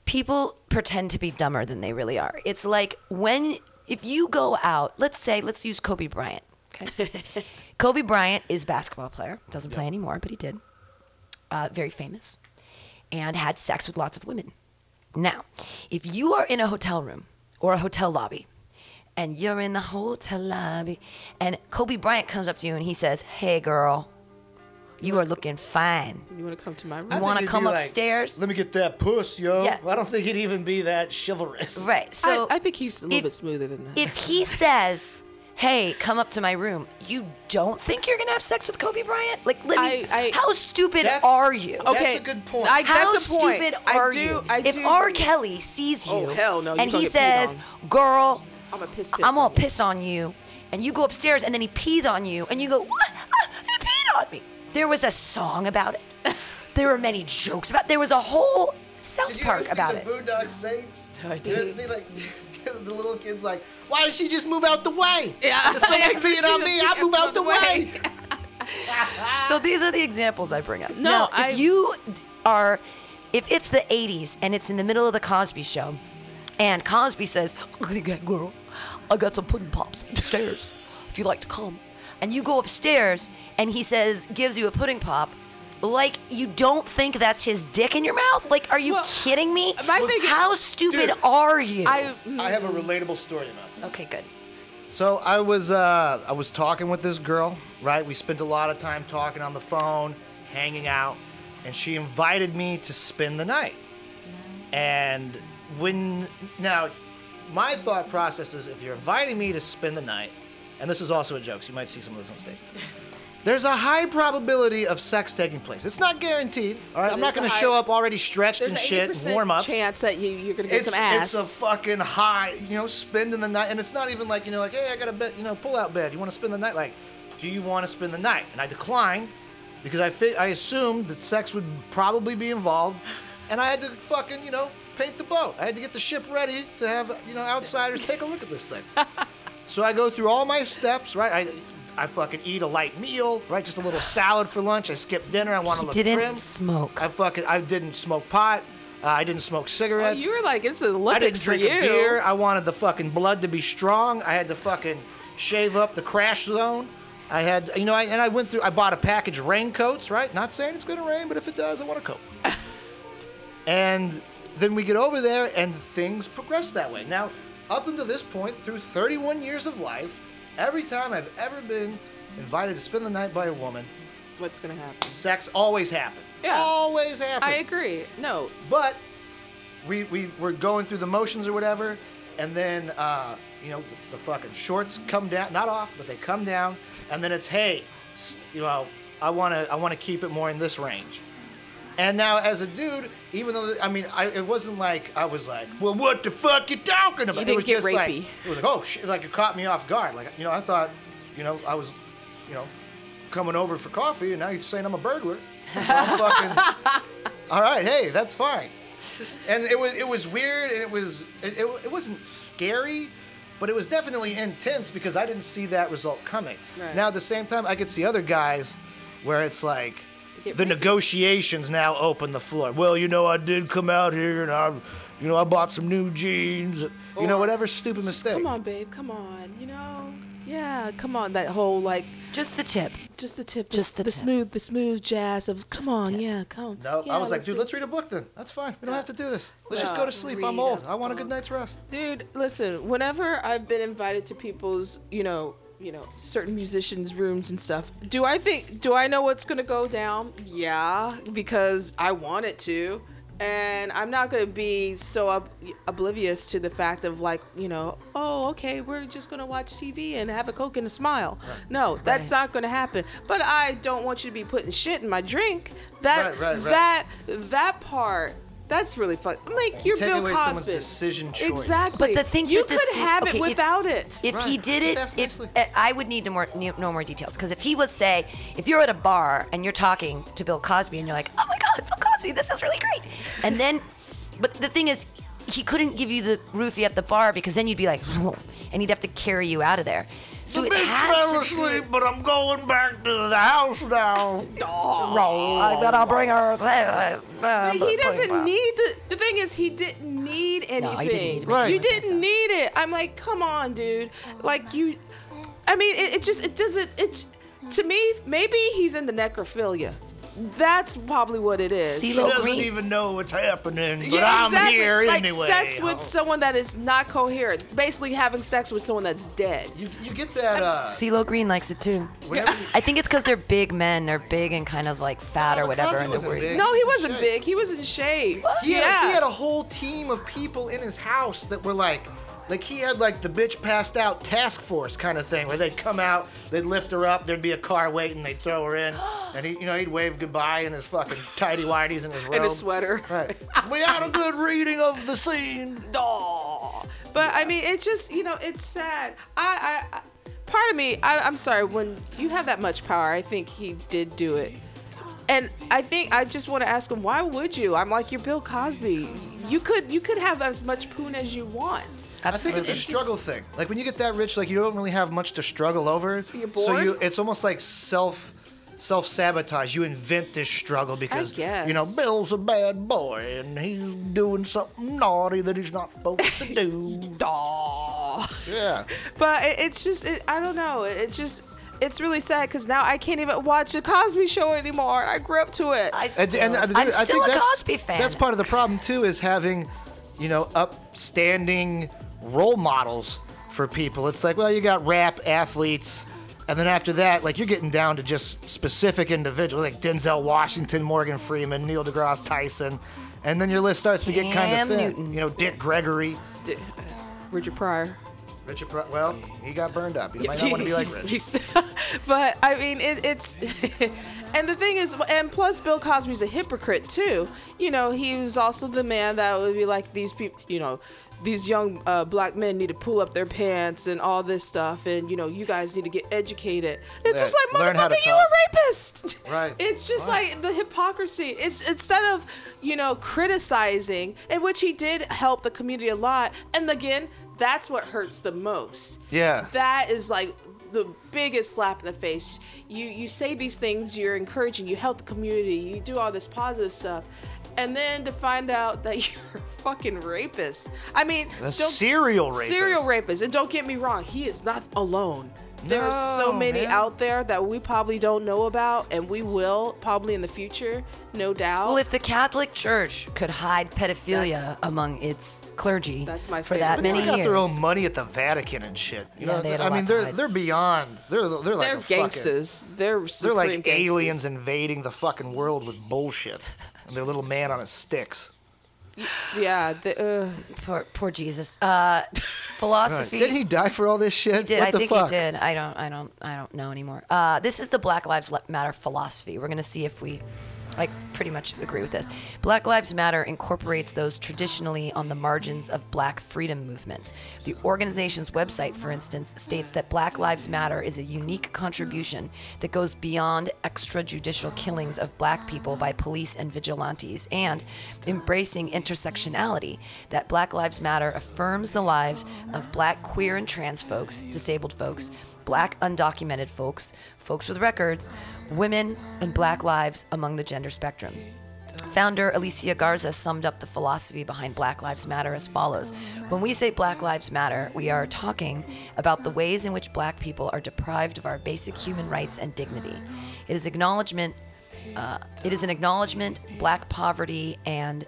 people pretend to be dumber than they really are. It's like when if you go out, let's say let's use Kobe Bryant. Okay. Kobe Bryant is a basketball player. Doesn't play anymore, but he did. Uh, very famous, and had sex with lots of women. Now, if you are in a hotel room or a hotel lobby, and you're in the hotel lobby, and Kobe Bryant comes up to you and he says, "Hey, girl, you are looking fine." You want to come to my room? I wanna come be like, upstairs? Let me get that puss, yo. Yeah. I don't think he'd even be that chivalrous. Right. So I, I think he's a little if- bit smoother than that. if he says, "Hey, come up to my room," you don't think you're gonna have sex with Kobe Bryant? Like, let me. I- I- how stupid are you? That's Okay, a good point. I- How that's a point. stupid I are do- you? I if do R. bring- Kelly sees you, Oh, hell no, and he says, on. "Girl, I'm a piss piss. I'm gonna on you. piss on you," and you go upstairs, and then he pees on you, and you go, "What? Ah, he peed on me." There was a song about it. There were many jokes about. There was a whole South Did you Park ever see about the it. Boondock Saints? No, I Didn't they, like, the little kid's like, why does she just move out the way? Yeah. There's someone peeing on me. I move out the way. So these are the examples I bring up. No, now, I- if you are, if it's the '80s and it's in the middle of the Cosby Show, and Cosby says, "Okay, girl, I got some pudding pops upstairs. If you like to come," and you go upstairs and he says, gives you a pudding pop. Like you don't think that's his dick in your mouth? Like, are you Well, kidding me? my thing is- How stupid Dude, are you? I, I have a relatable story about this. okay, good. So I was uh, I was talking with this girl, right? We spent a lot of time talking on the phone, hanging out, and she invited me to spend the night. And when now, my thought process is if you're inviting me to spend the night, and this is also a joke, so you might see some of this on stage. There's a high probability of sex taking place. It's not guaranteed. All right, I'm not going to show up already stretched and shit, 80% warm up. chance that you you're gonna get it's, some ass. It's a fucking high, you know, spending the night, and it's not even like you know, like, hey, I got a bed, you know, pull out bed. You want to spend the night? Like, do you want to spend the night? And I declined because I fi- I assumed that sex would probably be involved, and I had to fucking, you know, paint the boat. I had to get the ship ready to have, you know, outsiders take a look at this thing. so I go through all my steps, right? I. I fucking eat a light meal, right? Just a little salad for lunch. I skip dinner. I want to He look didn't trim. smoke. I fucking I didn't smoke pot. Uh, I didn't smoke Oh, cigarettes. you were like, it's the I didn't drink for a beer. I wanted the fucking blood to be strong. I had to fucking shave up the crash zone. I had, you know, I, and I went through. I bought a package of raincoats. Right, not saying it's gonna rain, but if it does, I want a coat. and then we get over there, and things progress that way. Now, up until this point, through 31 years of life, every time I've ever been invited to spend the night by a woman, What's gonna happen? sex always happened. Yeah. always happened. I agree. No, But we we were going through the motions or whatever, and then uh, you know the, the fucking shorts come down, not off, but they come down, and then it's hey, you know, I wanna I wanna keep it more in this range. And now as a dude, even though I mean, I, it wasn't like I was like, well, what the fuck you talking about? You it didn't was get just like it was like oh shit, like it caught me off guard. Like you know, I thought, you know, I was, you know, coming over for coffee, and now you're saying I'm a burglar. So fucking, all right, hey, that's fine and it was it was weird and it was it, it, it wasn't scary but it was definitely intense because i didn't see that result coming Right. now at the same time i could see other guys where it's like the rapey. negotiations now open the floor well you know i did come out here and i you know i bought some new jeans you know whatever stupid mistake come on, babe. Come on. You know, yeah. Come on. That whole like, Just the tip. just the tip, Just the, the the tip. smooth, the smooth jazz of come the on, yeah, come. no yeah, i was like dude do- let's read a book then that's fine we don't have to do this let's just go to sleep i'm old a i want a good night's rest Dude, listen, whenever I've been invited to people's, you know, you know, certain musicians' rooms and stuff, do I think do I know what's gonna go down? Yeah, because I want it to. And I'm not gonna be so ob- oblivious to the fact of like, you know, oh, okay, we're just gonna watch TV and have a coke and a smile. No, that's not gonna happen. But I don't want you to be putting shit in my drink. That Right, right, right. that that part. That's really fun. Like you're take Bill away someone's Cosby. decision choice. Exactly. But the thing you with could decision- have okay, it if- without it. If he Right. did it, That's if nicely. uh, I would need to more ne- know more details because if he was say, if you're at a bar and you're talking to Bill Cosby and you're like, oh my God, Bill Cosby, this is really great, and then, but the thing is, he couldn't give you the roofie at the bar because then you'd be like, and he'd have to carry you out of there. So the it bitch had fell to asleep, but I'm going back to the house now. Oh, I bet I'll bring her. But he doesn't need the. The thing is, he didn't need anything. No, he didn't need to make Right. You didn't need it. I'm like, come on, dude. Like you. I mean, it, it just it doesn't. It to me, maybe he's into necrophilia. That's probably what it is. She CeeLo doesn't Green. even know what's happening, but Yeah, I'm exactly. here like anyway. sex Oh. with someone that is not coherent. Basically, having sex with someone that's dead. You, you get that, uh, CeeLo Green likes it too. whenever you, I think it's because they're big men. They're big and kind of like fat or Oh, whatever, Cosby and they're wasn't worried. big. No, he wasn't big. He was in shape. he, had, yeah. he had a whole team of people in his house that were like, like he had like the bitch passed out task force kind of thing where they'd come out, they'd lift her up, there'd be a car waiting, they'd throw her in, and he, you know, he'd wave goodbye in his fucking tidy whities and his robe. in a sweater. Right. we had a good reading of the scene. Aw. But I mean, it's just you know, it's sad. I, I, I part of me, I, I'm sorry. When you have that much power, I think he did do it. And I think I just want to ask him, why would you? I'm like, you're Bill Cosby. You could you could have as much poon as you want. I think it's a struggle thing. Like when you get that rich, like you don't really have much to struggle over. You're So you, it's almost like self, self sabotage. You invent this struggle because you know. Bill's a bad boy and he's doing something naughty that he's not supposed to do. Aw. yeah. But it, it's just, it, I don't know. It, it just, it's really sad because now I can't even watch the Cosby Show anymore. I grew up to it. I And, still, and I, I'm I still think a Cosby fan. That's part of the problem too, is having, you know, upstanding role models for people. It's like, well, you got rap athletes, and then after that, like you're getting down to just specific individuals like Denzel Washington, Morgan Freeman, Neil deGrasse Tyson, and then your list starts to get kind of thin. Newton. You know, Dick Gregory. D- uh, Richard Pryor. Richard, Pryor. well, he got burned up. You might not want to be like Rich. but I mean, it, it's and the thing is, and plus Bill Cosby's a hypocrite too. You know, he was also the man that would be like these people. You know, these young uh, black men need to pull up their pants and all this stuff, and you know, you guys need to get educated. It's Yeah, just like motherfucker, you a rapist. Right. It's just like the hypocrisy. It's instead of you know criticizing, in which he did help the community a lot, and again, that's what hurts the most Yeah. that is like the biggest slap in the face. You you say these things, you're encouraging, you help the community, you do all this positive stuff, and then to find out that you're a fucking rapist. I mean, A serial rapist. Serial rapist. And don't get me wrong, he is not alone. There are so many man. out there that we probably don't know about, and we will probably in the future, no doubt. Well, if the Catholic Church could hide pedophilia That's- among its clergy That's my for that But many they got years, their own money at the Vatican and shit. You Yeah, know, they had a I lot mean, they're hide. they're beyond. They're they're like they're a fucking- gangsters. They're They're like gangsters. aliens invading the fucking world with bullshit. And their little man on his sticks. Yeah, the, uh, poor, poor Jesus. Uh, philosophy. Didn't he die for all this shit? did. What I think fuck? he did. I don't. I don't. I don't know anymore. Uh, this is the Black Lives Matter philosophy. We're gonna see if we, I pretty much agree with this. Black Lives Matter incorporates those traditionally on the margins of Black freedom movements. The organization's website, for instance, states that Black Lives Matter is a unique contribution that goes beyond extrajudicial killings of Black people by police and vigilantes, and embracing intersectionality. That Black Lives Matter affirms the lives of Black queer and trans folks, disabled folks, Black undocumented folks, folks with records, women, and Black lives among the gender spectrum. Founder Alicia Garza summed up the philosophy behind Black Lives Matter as follows When we say Black Lives Matter, we are talking about the ways in which black people are deprived of our basic human rights and dignity. It is acknowledgement. Uh, it is an acknowledgement black poverty and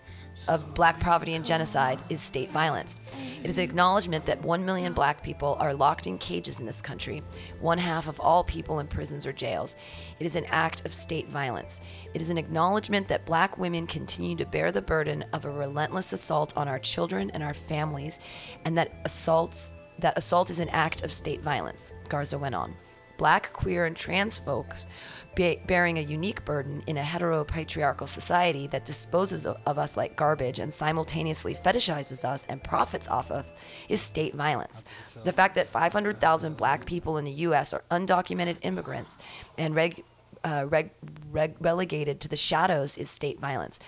of black poverty and genocide is state violence. It is an acknowledgement that 1 million black people are locked in cages in this country, one half of all people in prisons or jails. It is an act of state violence. It is an acknowledgement that black women continue to bear the burden of a relentless assault on our children and our families, and that assaults that assault is an act of state violence, Garza went on. Black, queer, and trans folks be- bearing a unique burden in a heteropatriarchal society that disposes of, of us like garbage and simultaneously fetishizes us and profits off of is state violence. The fact that 500,000 black people in the U.S. are undocumented immigrants and reg, uh, reg, reg, relegated to the shadows is state violence.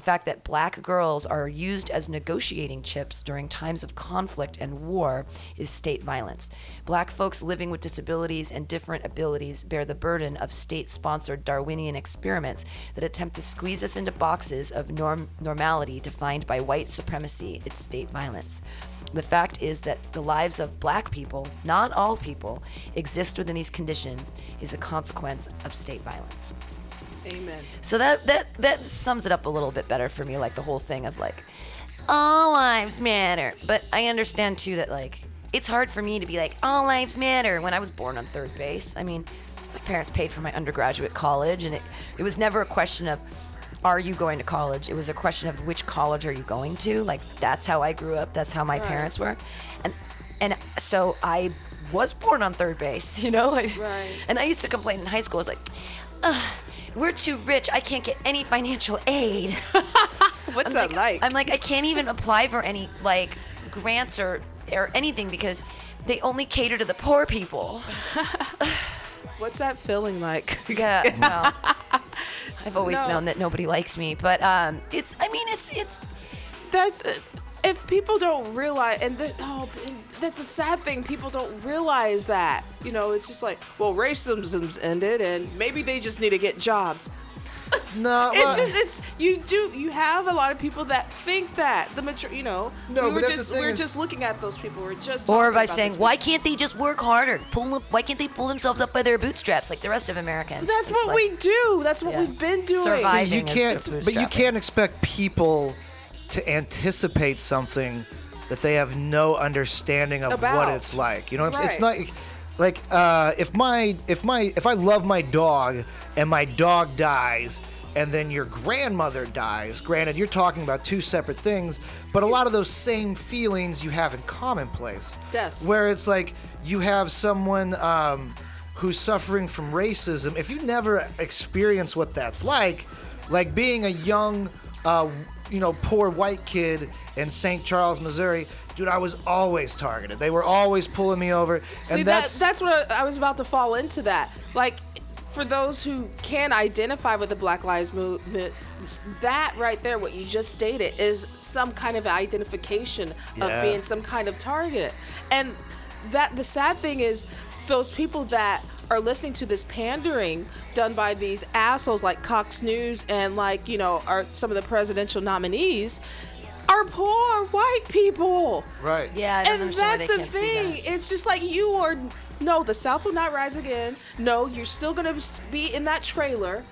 The fact that black girls are used as negotiating chips during times of conflict and war is state violence. Black folks living with disabilities and different abilities bear the burden of state sponsored Darwinian experiments that attempt to squeeze us into boxes of norm- normality defined by white supremacy. It's state violence. The fact is that the lives of black people, not all people, exist within these conditions is a consequence of state violence. Amen. So that that that sums it up a little bit better for me, like the whole thing of like all lives matter. But I understand too that like it's hard for me to be like all lives matter when I was born on third base. I mean, my parents paid for my undergraduate college, and it it was never a question of are you going to college? It was a question of which college are you going to? Like that's how I grew up. That's how my parents were, and and so I was born on third base. You know, like, Right. and I used to complain in high school. I was like, Ugh, we're too rich. I can't get any financial aid. What's I'm that like? I'm like, I can't even apply for any like grants or or anything because they only cater to the poor people. What's that feeling like? Yeah, well, I've always No. known that nobody likes me, but um, it's. I mean, it's it's. that's if people don't realize and the, oh that's a sad thing people don't realize that you know it's just like well racism's ended and maybe they just need to get jobs No, well, it's just it's you do you have a lot of people that think that the mature you know No, we but were that's the just thing we're is- just looking at those people we're just Or by saying, why can't they just work harder? Pull them, why can't they pull themselves up by their bootstraps like the rest of Americans? that's It's what like- we do that's what Yeah. we've been doing Survive. you can't, but you can't expect people to anticipate something that they have no understanding of what it's like. You know, what I'm saying? it's not like uh, if my if my if I love my dog and my dog dies. And then your grandmother dies. Granted, you're talking about two separate things, but a lot of those same feelings you have in commonplace. Death. Where it's like you have someone um, who's suffering from racism. If you never experience what that's like, like being a young, uh, you know, poor white kid in St. Charles, Missouri, dude, I was always targeted. They were always pulling me over, See and that that's that's what I, I was about to fall into that. Like for those who can identify with the Black Lives Movement, that right there, what you just stated, is some kind of identification Yeah. of being some kind of target. And that the sad thing is, those people that are listening to this pandering done by these assholes like Cox News and like you know are some of the presidential nominees are poor white people right. Yeah, I don't and understand why that's they the can't see thing. that. It's just like you are. No, the South will not rise again. No, you're still gonna be in that trailer,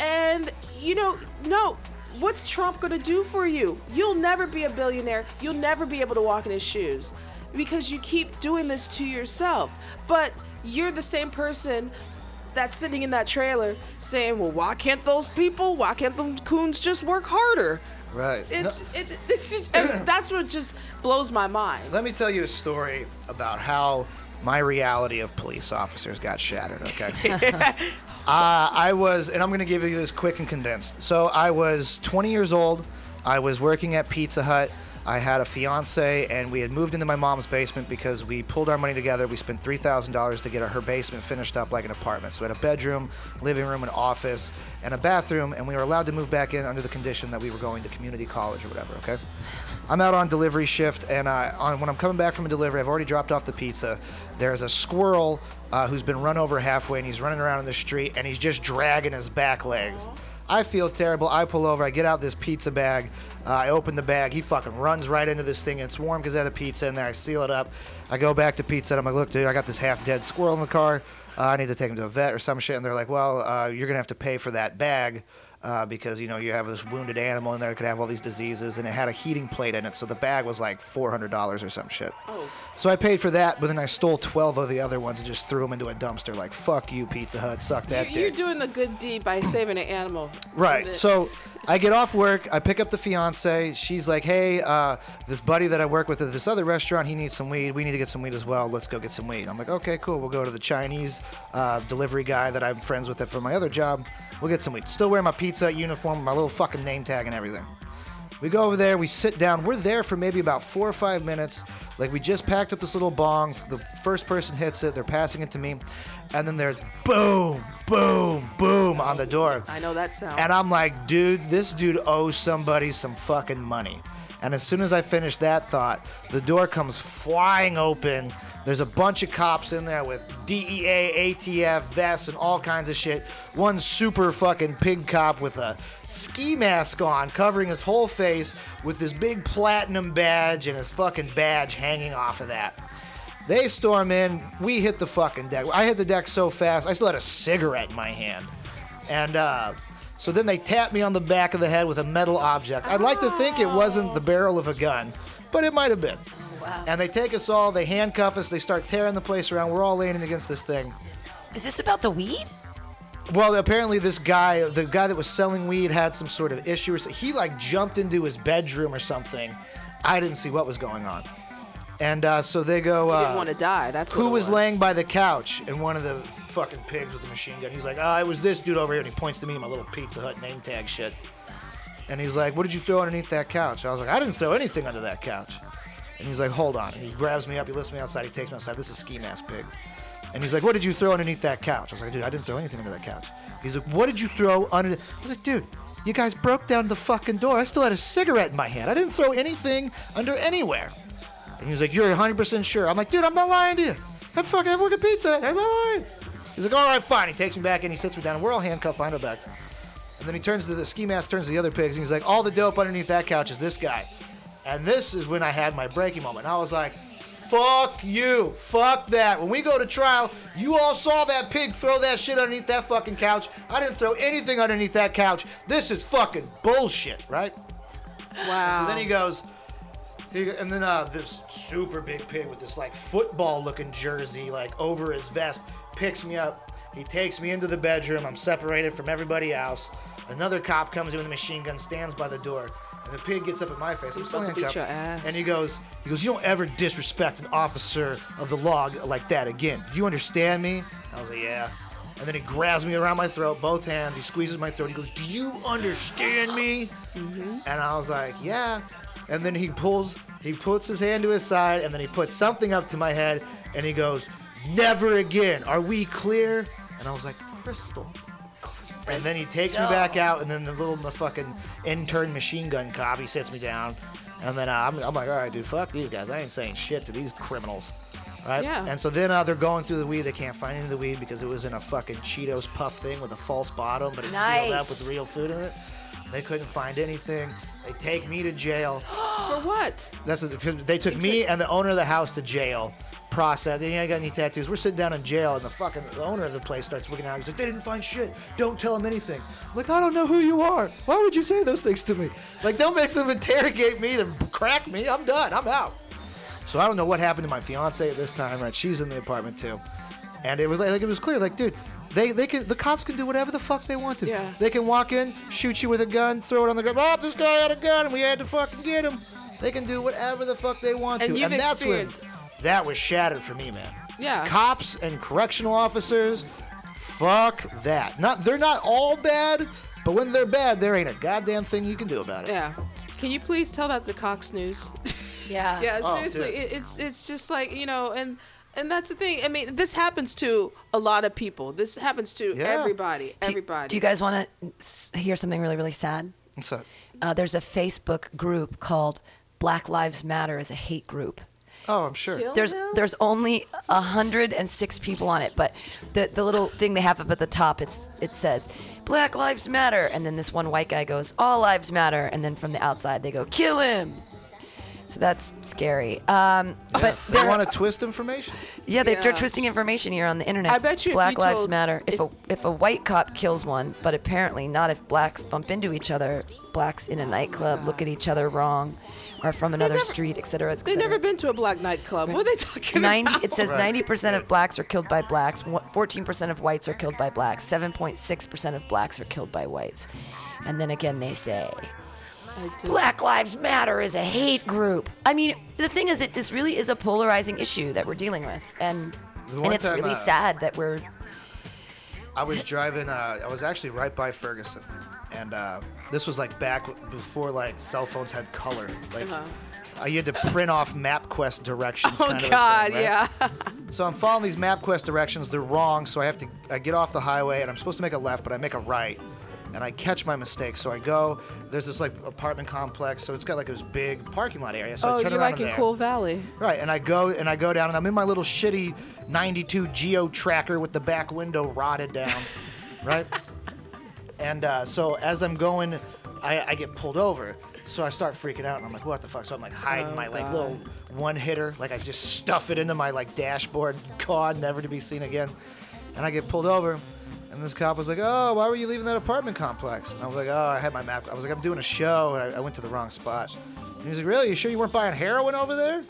and you know, no. What's Trump gonna do for you? You'll never be a billionaire. You'll never be able to walk in his shoes, because you keep doing this to yourself. But you're the same person that's sitting in that trailer saying, "Well, why can't those people? Why can't them coons just work harder?" Right. It's No- it, it's just, that's what just blows my mind. Let me tell you a story about how my reality of police officers got shattered, okay? uh, I was, and I'm going to give you this quick and condensed. So I was 20 years old. I was working at Pizza Hut. I had a fiance, and we had moved into my mom's basement because we pulled our money together. We spent $3,000 to get her basement finished up like an apartment. So we had a bedroom, living room, an office, and a bathroom, and we were allowed to move back in under the condition that we were going to community college or whatever, okay? I'm out on delivery shift, and uh, on, when I'm coming back from a delivery, I've already dropped off the pizza. There's a squirrel uh, who's been run over halfway, and he's running around in the street, and he's just dragging his back legs. I feel terrible. I pull over. I get out this pizza bag. Uh, I open the bag. He fucking runs right into this thing. And it's warm because I had a pizza in there. I seal it up. I go back to pizza. And I'm like, look, dude, I got this half dead squirrel in the car. Uh, I need to take him to a vet or some shit. And they're like, well, uh, you're gonna have to pay for that bag uh, because you know you have this wounded animal in there that could have all these diseases, and it had a heating plate in it, so the bag was like four hundred dollars or some shit. Oh. So I paid for that, but then I stole twelve of the other ones and just threw them into a dumpster. Like fuck you, Pizza Hut, suck that You're, you're doing the good deed by saving an animal. Right. So I get off work. I pick up the fiance. She's like, "Hey, uh, this buddy that I work with at this other restaurant, he needs some weed. We need to get some weed as well. Let's go get some weed." I'm like, "Okay, cool. We'll go to the Chinese uh, delivery guy that I'm friends with from my other job. We'll get some weed. Still wearing my pizza uniform, my little fucking name tag and everything." We go over there, we sit down. We're there for maybe about four or five minutes. Like, we just packed up this little bong. The first person hits it, they're passing it to me. and then there's boom, boom, boom on the door. I know that sound. And I'm like, dude, this dude owes somebody some fucking money. And as soon as I finish that thought, the door comes flying open. There's a bunch of cops in there with DEA, ATF, vests, and all kinds of shit. One super fucking pig cop with a ski mask on, covering his whole face with this big platinum badge and his fucking badge hanging off of that. They storm in. We hit the fucking deck. I hit the deck so fast, I still had a cigarette in my hand. And uh, so then they tapped me on the back of the head with a metal object. I'd like to think it wasn't the barrel of a gun, but it might have been. And they take us all, they handcuff us, they start tearing the place around. We're all leaning against this thing. Is this about the weed? Well, apparently this guy, the guy that was selling weed, had some sort of issue. Or so, he like jumped into his bedroom or something. I didn't see what was going on. And uh, so they go. He Uh, didn't want to die. That's what who it was laying by the couch? And one of the fucking pigs with the machine gun. He's like, oh, it was this dude over here. And he points to me, my little Pizza Hut name tag shit. And he's like, what did you throw underneath that couch? I was like, I didn't throw anything under that couch. And he's like, hold on. And he grabs me up, he lifts me outside, he takes me outside. This is ski mask pig. And he's like, what did you throw underneath that couch? I was like, dude, I didn't throw anything under that couch. He's like, what did you throw under. I was like, dude, you guys broke down the fucking door. I still had a cigarette in my hand. I didn't throw anything under anywhere. And he was like, You're 100% sure. I'm like, Dude, I'm not lying to you. I fucking work at Pizza. I'm not lying. He's like, All right, fine. He takes me back and He sits me down. And we're all handcuffed behind our backs. And then he turns to the ski mask, turns to the other pigs, and he's like, All the dope underneath that couch is this guy. And this is when I had my breaking moment. And I was like, Fuck you. Fuck that. When we go to trial, you all saw that pig throw that shit underneath that fucking couch. I didn't throw anything underneath that couch. This is fucking bullshit, right? Wow. So then he goes, he, and then uh, this super big pig with this like football looking jersey like over his vest picks me up. He takes me into the bedroom. I'm separated from everybody else. Another cop comes in with a machine gun, stands by the door, and the pig gets up in my face. I'm still handcuffed. And he goes, he goes, you don't ever disrespect an officer of the law like that again. Do you understand me? I was like, yeah. And then he grabs me around my throat, both hands. He squeezes my throat. He goes, do you understand me? And I was like, yeah. And then he pulls, he puts his hand to his side, and then he puts something up to my head, and he goes, never again. Are we clear? And I was like, crystal. And then he takes me back out, and then the little the fucking intern machine gun cop, he sits me down. And then uh, I'm, I'm like, all right, dude, fuck these guys. I ain't saying shit to these criminals. Right? Yeah. And so then uh, they're going through the weed. They can't find any of the weed because it was in a fucking Cheetos puff thing with a false bottom, but it's sealed up with real food in it. They couldn't find anything. They take me to jail. For what? That's a, they took me and the owner of the house to jail. Process. They ain't got any tattoos. We're sitting down in jail, and the fucking the owner of the place starts looking out. He's like, "They didn't find shit. Don't tell them anything." I'm like, "I don't know who you are. Why would you say those things to me? Like, don't make them interrogate me to crack me. I'm done. I'm out." So I don't know what happened to my fiance at this time. Right? She's in the apartment too, and it was like, it was clear. Like, dude. They, they can the cops can do whatever the fuck they want to. Yeah. They can walk in, shoot you with a gun, throw it on the ground. Oh, this guy had a gun, and we had to fucking get him. They can do whatever the fuck they want And to, and that's when that was shattered for me, man. Yeah. Cops and correctional officers, fuck that. Not they're not all bad, but when they're bad, there ain't a goddamn thing you can do about it. Yeah. Can you please tell that to Cox News? Yeah. yeah, Oh, seriously, dude. it, it's it's just like you know, and and that's the thing. I mean, this happens to a lot of people. This happens to Yeah. everybody. Do- Everybody. Do you guys want to hear something really, really sad? What's up? Uh, there's a Facebook group called Black Lives Matter as a hate group. Oh, I'm sure. Kill There's them? there's only hundred and six people on it, but the the little thing they have up at the top it's it says Black Lives Matter, and then this one white guy goes All Lives Matter, and then from the outside they go Kill him. So that's scary. Um, but They want to twist information. yeah, they're, they're twisting information here on the internet. I bet you if Black you Lives told- Matter. If, if- a if a white cop kills one, but apparently not if blacks bump into each other, blacks in a nightclub look at each other wrong, or from another never- street, etc. et cetera. They've never been to a black nightclub. What are they talking 90 about? it says 90% of blacks are killed by blacks 14% of whites are killed by blacks 7.6% of blacks are killed by whites and then again they say black lives matter is a hate group i mean the thing is that this really is a polarizing issue that we're dealing with and and it's time, really uh, sad that we're I was driving. Uh, I was actually right by Ferguson, and uh, this was like back before like cell phones had color. Like Uh-huh. uh, you had to print off MapQuest directions. Oh kind of God, thing, right? yeah. So I'm following these MapQuest directions. They're wrong, so I have to. I get off the highway, and I'm supposed to make a left, but I make a right, and I catch my mistake. So I go. There's this like apartment complex, so it's got like this big parking lot area. So I Oh, turn you around like in in there. Cool Valley. Right, and I go and I go down, and I'm in my little shitty '92 Geo Tracker with the back window rotted down, right? And uh, so as I'm going, I, I get pulled over. So I start freaking out, and I'm like, "What the fuck?" So I'm like hiding Oh, my like God. little one hitter, like I just stuff it into my like dashboard, gone, never to be seen again. And I get pulled over, and this cop was like, "Oh, why were you leaving that apartment complex?" And I was like, "Oh, I had my map. I was like, I'm doing a show, and I, I went to the wrong spot." And he was like, "Really? You sure you weren't buying heroin over there?"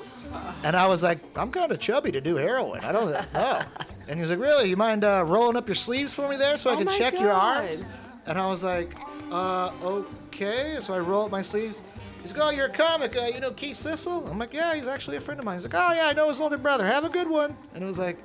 And I was like, "I'm kind of chubby to do heroin. I don't know." And he was like, "Really? You mind uh, rolling up your sleeves for me there so I Oh can my check your arms?" And I was like, uh, okay. So I roll up my sleeves. He's like, oh, you're a comic. Uh, you know Keith Sissel? I'm like, yeah, he's actually a friend of mine. He's like, oh, yeah, I know his older brother. Have a good one. And it was like,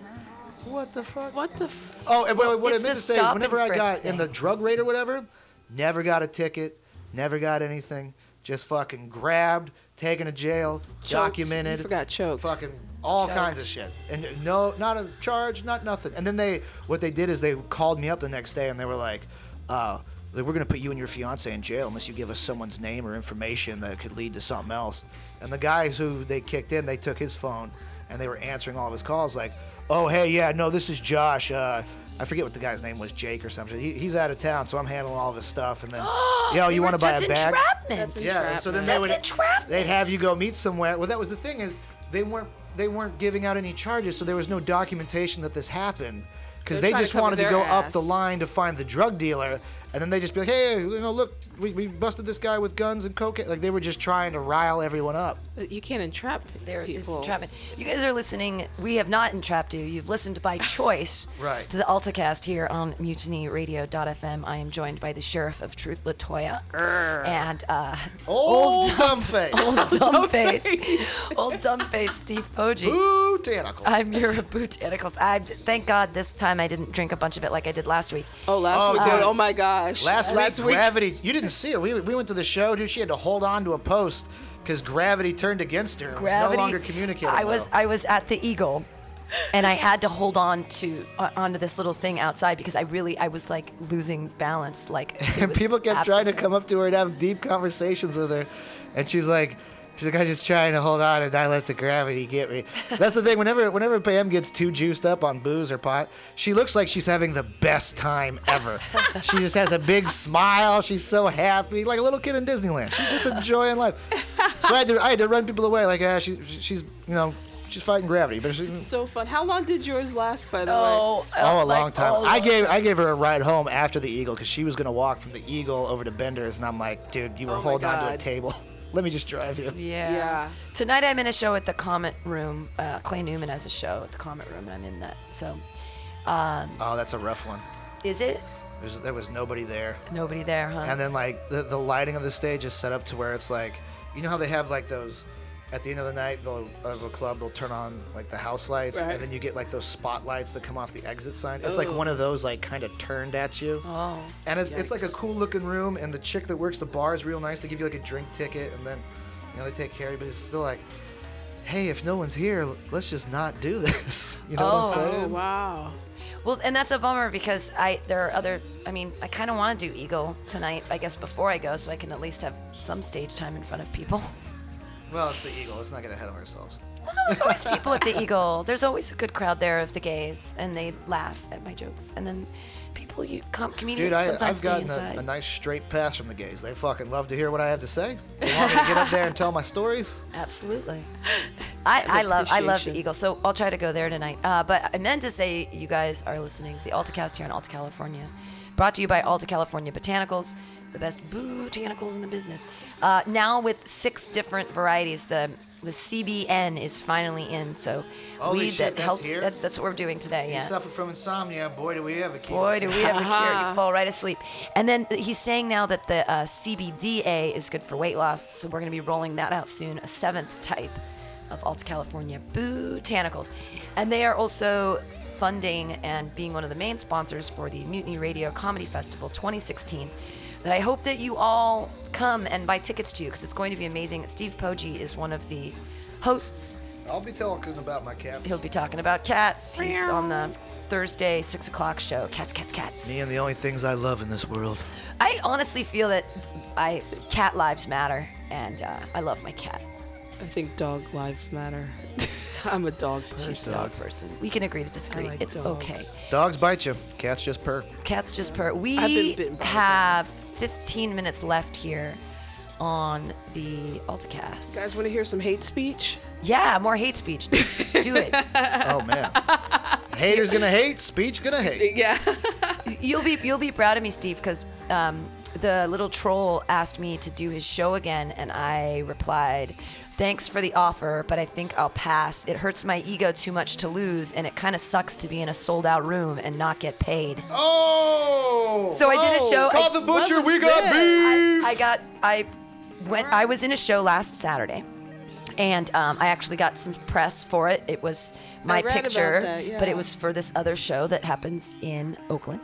what the fuck? What the? F- Oh, and what, what I meant to say is whenever I got frisk in the drug raid or whatever, never got a ticket, never got anything. Just fucking grabbed, taken to jail, documented. You forgot choked. Fucking all Choked. kinds of shit. And no, not a charge, not nothing. And then they, what they did is they called me up the next day and they were like, uh, like, we're gonna put you and your fiance in jail unless you give us someone's name or information that could lead to something else. And the guys who they kicked in, they took his phone and they were answering all of his calls like, oh hey yeah no this is Josh. Uh, I forget what the guy's name was, Jake or something. He, he's out of town, so I'm handling all of his stuff. And then, yo, They you want to buy that's a bag? entrapment. That's Yeah, so then they That's would entrapment. they'd have you go meet somewhere. Well, that was the thing is they weren't they weren't giving out any charges, so there was no documentation that this happened because they just wanted to go up the line to find the drug dealer, and then they just be like, hey, you know, look, we, we busted this guy with guns and cocaine. Like they were just trying to rile everyone up. you can't entrap There, it's people. entrapment. You guys are listening. We have not entrapped you. You've listened by choice Right. to the AltaCast here on MutinyRadio.fm. I am joined by the Sheriff of Truth, Latoya, and uh, Old dumb- dumb old dumbface, old dumbface Steve Poggi. Botanicals. I'm your botanicals. I thank God this time I didn't drink a bunch of it like I did last week. Oh, last Oh, week. dude. oh my gosh. Last, last week. Gravity. You didn't see her. We, we went to the show, dude. She had to hold on to a post because Gravity turned against her. Gravity. no longer communicating. I was well. I was at the Eagle, and I had to hold on to uh, onto this little thing outside because I really I was like losing balance. Like and people kept trying to come up to her and have deep conversations with her, and she's like, she's like, I'm just trying to hold on and not let the gravity get me. That's the thing. Whenever whenever Pam gets too juiced up on booze or pot, she looks like she's having the best time ever. she just has a big smile. She's so happy, like a little kid in Disneyland. She's just enjoying life. So I had to I had to run people away. Like, ah, she, she's you know. She's fighting gravity, but she, So fun. How long did yours last, by the way? Oh, Oh, a like, long time. oh, I gave I gave her a ride home after the Eagle because she was gonna walk from the Eagle over to Bender's, and I'm like, dude, you were Oh my holding onto a table. Let me just drive you. Yeah. Yeah. Tonight I'm in a show at the Comet Room. Uh, Clay Newman has a show at the Comet Room, and I'm in that. So, Oh, that's a rough one. is it There's, there was nobody there, nobody there, huh? and then like the the lighting of the stage is set up to where it's like, you know how they have like those. At the end of the night, they'll, of a club, they'll turn on like the house lights, Right. and then you get like those spotlights that come off the exit sign. It's like one of those like kind of turned at you. oh. And it's, it's like a cool looking room, and the chick that works the bar is real nice. They give you like a drink ticket, and then you know they take care of you. But it's still like, hey, if no one's here, let's just not do this. You know what Oh. I'm saying? Oh, saying? wow. Well, and that's a bummer because I there are other. I mean, I kind of want to do Eagle tonight. I guess before I go, so I can at least have some stage time in front of people. Well, it's the Eagle. Let's not get ahead of ourselves. There's always people at the Eagle. There's always a good crowd there of the gays, and they laugh at my jokes. And then people, you com- comedians Dude, I, sometimes I've stay gotten inside. a, a nice straight pass from the gays. They fucking love to hear what I have to say. They want me to get up there and tell my stories. Absolutely. I, I love I love the. Eagle, so I'll try to go there tonight. Uh, but I meant to say you guys are listening to the AltaCast here in Alta, California, brought to you by Alta California Botanicals, the best botanicals in the business. Uh, now with six different varieties, the the CBN is finally in. So Holy weed shit, that that's helps. here? That's that's what we're doing today. You Yeah. suffer from insomnia. Boy, do we have a key. Boy, do we have a cure. You fall right asleep. And then he's saying now that the uh, CBDA is good for weight loss, so we're going to be rolling that out soon, a seventh type of Alta California botanicals. And they are also funding and being one of the main sponsors for the Mutiny Radio Comedy Festival 2016 that I hope that you all come and buy tickets to because it's going to be amazing. Steve Poggi is one of the hosts. I'll be talking about my cats. He'll be talking about cats. He's on the Thursday six o'clock show. Cats, cats, cats. Me and the only things I love in this world. I honestly feel that I cat lives matter, and uh, I love my cat. I think dog lives matter. I'm a dog person. She's a dog person. We can agree to disagree. like it's dogs. okay. Dogs bite you. Cats just purr. Cats just purr. We been bitten by a have 15 minutes left here on the AltaCast. You Guys, want to hear some hate speech? yeah, more hate speech. Let's do it. Oh man. Haters gonna hate. Speech gonna hate. Yeah. You'll be you'll be proud of me, Steve, because um, the little troll asked me to do his show again, and I replied, "Thanks for the offer, but I think I'll pass. It hurts my ego too much to lose, and it kind of sucks to be in a sold out room and not get paid." Oh. So I did a show. Call I- the butcher. We got this? beef. I, I got I went I was in a show last Saturday. And um, I actually got some press for it. It was my picture, that, but it was for this other show that happens in Oakland.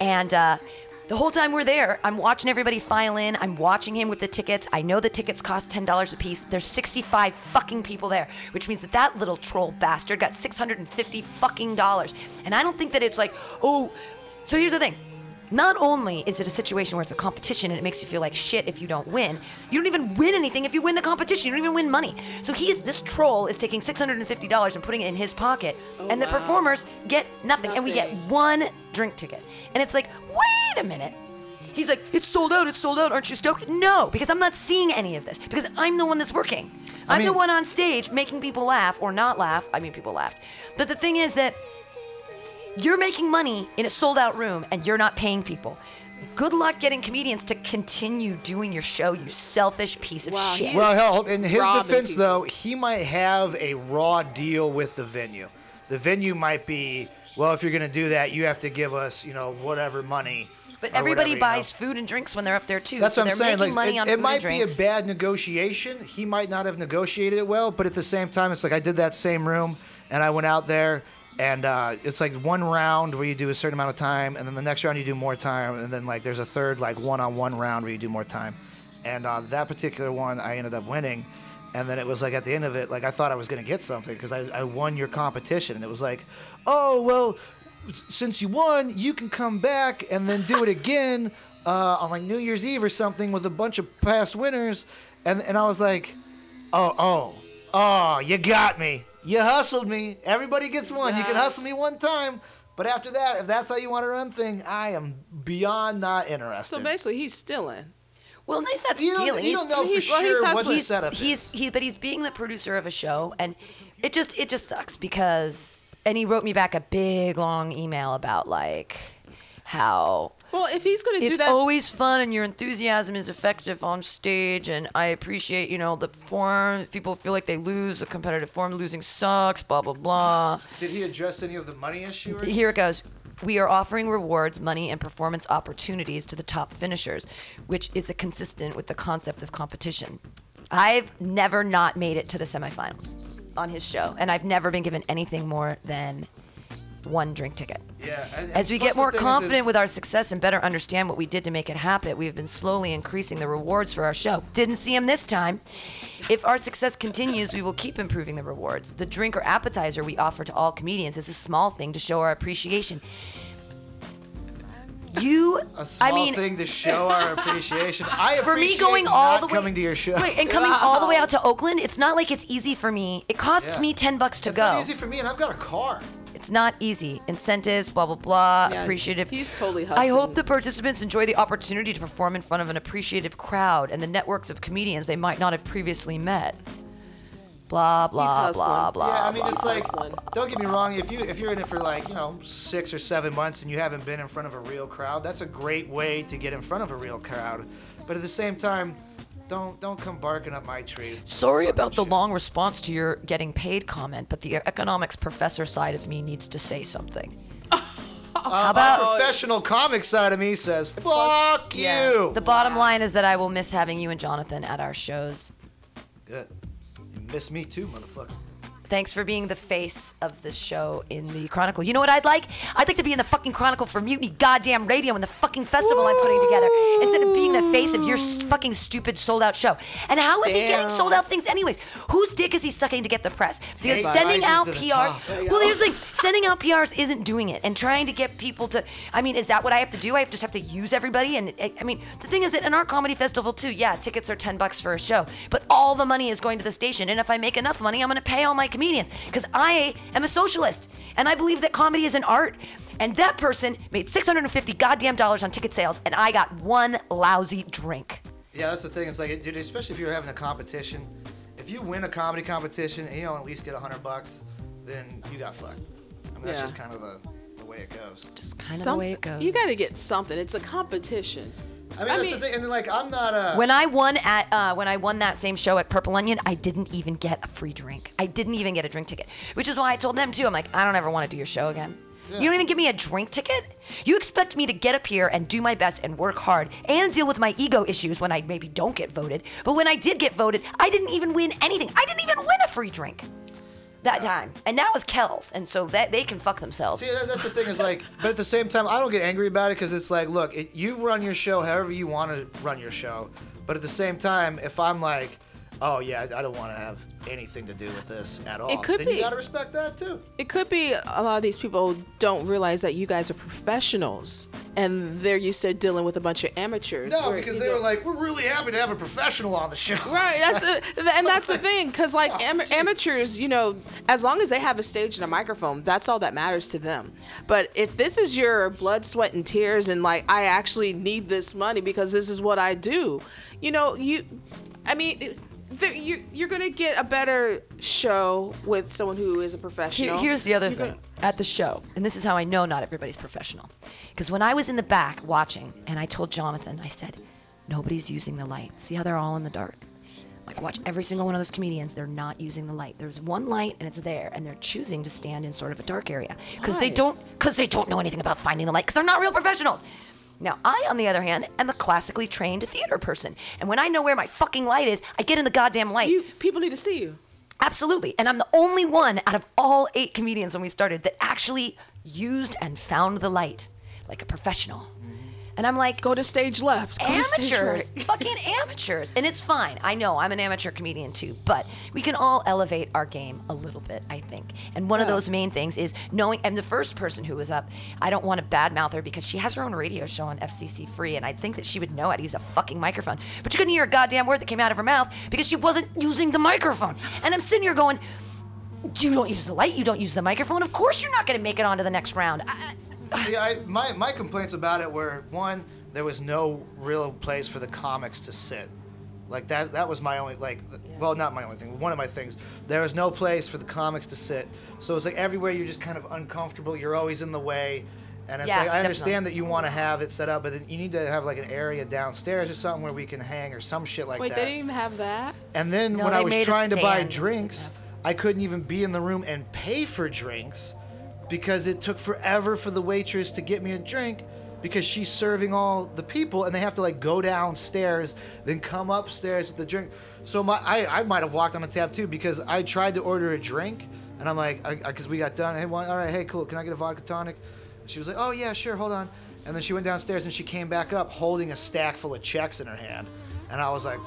And uh, the whole time we're there, I'm watching everybody file in. I'm watching him with the tickets. I know the tickets cost ten dollars a piece. There's 65 fucking people there, which means that that little troll bastard got 650 fucking dollars. And I don't think that it's like, oh. So here's the thing. Not only is it a situation where it's a competition and it makes you feel like shit if you don't win, you don't even win anything if you win the competition. You don't even win money. So he's this troll is taking $650 and putting it in his pocket, oh, and the performers get nothing, and we get one drink ticket. And it's like, wait a minute. He's like, it's sold out, it's sold out. Aren't you stoked? No, because I'm not seeing any of this because I'm the one that's working. I'm the mean- one on stage making people laugh or not laugh. I mean, people laughed. But the thing is that you're making money in a sold out room and you're not paying people. Good luck getting comedians to continue doing your show, you selfish piece of Wow, shit. he Well, hell, in his robbing defense, people. though, he might have a raw deal with the venue. The venue might be, well, if you're going to do that, you have to give us, you know, whatever money. but or everybody whatever, you know. buys food and drinks when they're up there too. That's so what I'm they're saying. making Like, money it, on it food might and be a drinks. bad negotiation. He might not have negotiated it well, but at the same time, it's like I did that same room, and I went out there, and uh, it's like one round where you do a certain amount of time, and then the next round you do more time, and then like there's a third like one-on-one round where you do more time, and uh, that particular one I ended up winning. And then it was like at the end of it, like I thought I was gonna get something because I, I won your competition, and it was like, oh well, since you won, you can come back and then do it again uh, on like New Year's Eve or something with a bunch of past winners. And and I was like, oh oh oh, you got me. You hustled me. Everybody gets one. You can hustle me one time. But after that, if that's how you want to run thing, I am beyond not interested. So basically, he's stealing. well, he's not you don't, stealing. you He's- don't know for he's- well, he's sure what the hustling. setup he's is. he but he's being the producer of a show and it just it just sucks because and he wrote me back a big long email about like how Well, if he's going to do that, it's that, always fun and your enthusiasm is effective on stage and i appreciate you know the form if people feel like they lose the competitive form losing sucks blah blah blah Did he address any of the money issue? Or here it goes. We are offering rewards, money, and performance opportunities to the top finishers, which is a consistent with the concept of competition. I've never not made it to the semifinals on his show, and I've never been given anything more than one drink ticket. yeah. and- As we get more confident is- with our success and better understand what we did to make it happen, we have been slowly increasing the rewards for our show. Didn't see him this time. If our success continues, we will keep improving the rewards. The drink or appetizer we offer to all comedians is a small thing to show our appreciation. You, a small I mean, thing to show our appreciation. I for me going all the way coming to your show. Wait, and coming all the way out to Oakland, it's not like it's easy for me. It costs Yeah. me ten bucks to it's go. not easy for me, and I've got a car. It's not easy. Incentives, blah blah blah. Yeah, appreciative. he's totally I hope the participants enjoy the opportunity to perform in front of an appreciative crowd and the networks of comedians they might not have previously met. Blah blah blah hustling. blah. yeah, I mean, blah. it's like, hustling. don't get me wrong. If you if you're in it for like you know six or seven months and you haven't been in front of a real crowd, that's a great way to get in front of a real crowd. But at the same time, don't don't come barking up my tree. Sorry about the long response to your getting paid comment, but the economics professor side of me needs to say something. How uh, about Professional comic side of me says, "Fuck you." the bottom line is that I will miss having you and Jonathan at our shows. Good. You miss me too, motherfucker. Thanks for being the face of this show in the Chronicle. You know what I'd like? I'd like to be in the fucking Chronicle for Mutiny Goddamn Radio and the fucking festival I'm putting together instead of being the face of your st- fucking stupid sold out show. And how is he getting sold out things anyways? Whose dick is he sucking to get the press? Because Snake sending out to the PRs. top. Well, here's the thing sending out PRs isn't doing it and trying to get people to. I mean, is that what I have to do? I just have to use everybody? And I I mean, the thing is that in our comedy festival, too, yeah, tickets are 10 bucks for a show, but all the money is going to the station. And if I make enough money, I'm going to pay all my comedians because I am a socialist and I believe that comedy is an art. And that person made 650 goddamn dollars on ticket sales, and I got one lousy drink. Yeah, that's the thing. It's like, dude, especially if you're having a competition. If you win a comedy competition and you don't at least get a hundred bucks, then you got fucked. I mean, that's Yeah. just kind of the, the way it goes. Just kind of Some- the way it goes. You got to get something. It's a competition. I mean, I that's mean- the thing. And then, like, I'm not a. When I won at uh, when I won that same show at Purple Onion, I didn't even get a free drink. I didn't even get a drink ticket, which is why I told them too. I'm like, I don't ever want to do your show again. You don't even give me a drink ticket. You expect me to get up here and do my best and work hard and deal with my ego issues when I maybe don't get voted. But when I did get voted, I didn't even win anything. I didn't even win a free drink that time, and that was Kells, and so that they can fuck themselves. See, that, that's the thing is like, but at the same time, I don't get angry about it because it's like, look, it, you run your show however you want to run your show. But at the same time, if I'm like, oh yeah, I don't want to have anything to do with this at all, It could then be. you gotta respect that too. It could be a lot of these people don't realize that you guys are professionals and they're used to dealing with a bunch of amateurs. No, because they know- were like, we're really happy to have a professional on the show. Right, that's a, and that's the thing, because like am- oh, amateurs, you know, as long as they have a stage and a microphone, that's all that matters to them. But if this is your blood, sweat, and tears, and like I actually need this money because this is what I do, you know, you, I mean. There- you, you're gonna get a better show with someone who is a Here- professional. here's the other thing at the show, and this is how I know not everybody's professional. Because when I was in the back watching, and I told Jonathan, I said, nobody's using the light. See how they're all in the dark? Like, watch every single one of those comedians, they're not using the light. There's one light, and it's there, and they're choosing to stand in sort of a dark area. Because they don't, because they don't know anything about finding the light, because they're not real professionals. Now, I, on the other hand, am a classically trained theater person. And when I know where my fucking light is, I get in the goddamn light. you people need to see you. Absolutely. And I'm the only one out of all eight comedians when we started that actually used and found the light like a professional. And I'm like, Go to stage left. Go to stage amateurs, right. fucking amateurs. And it's fine. I know I'm an amateur comedian too, but we can all elevate our game a little bit, I think. And one of those main things is knowing. And the first person who was up, I don't want to badmouth her because she has her own radio show on FCC Free, and I think that she would know how to use a fucking microphone. But you couldn't hear a goddamn word that came out of her mouth because she wasn't using the microphone. And I'm sitting here going. You don't use the light. You don't use the microphone. Of course, you're not going to make it onto the next round. I, See, I, my, my complaints about it were one, there was no real place for the comics to sit. Like that that was my only like th- well not my only thing, one of my things. There was no place for the comics to sit. So it's like everywhere you're just kind of uncomfortable, you're always in the way. And it's Yeah, like I definitely. understand that you want to have it set up, but then you need to have like an area downstairs or something where we can hang or some shit like that. Wait, that. they didn't even have that. And then No, when they I was made a trying to buy stand. drinks, I couldn't even be in the room and pay for drinks because it took forever for the waitress to get me a drink because she's serving all the people and they have to like go downstairs then come upstairs with the drink. So my I, I might have walked on a tab too because I tried to order a drink and I'm like because we got done. Hey, one, all right, hey, cool. Can I get a vodka tonic? She was like, oh yeah, sure, hold on. And then she went downstairs and she came back up holding a stack full of checks in her hand. And I was like,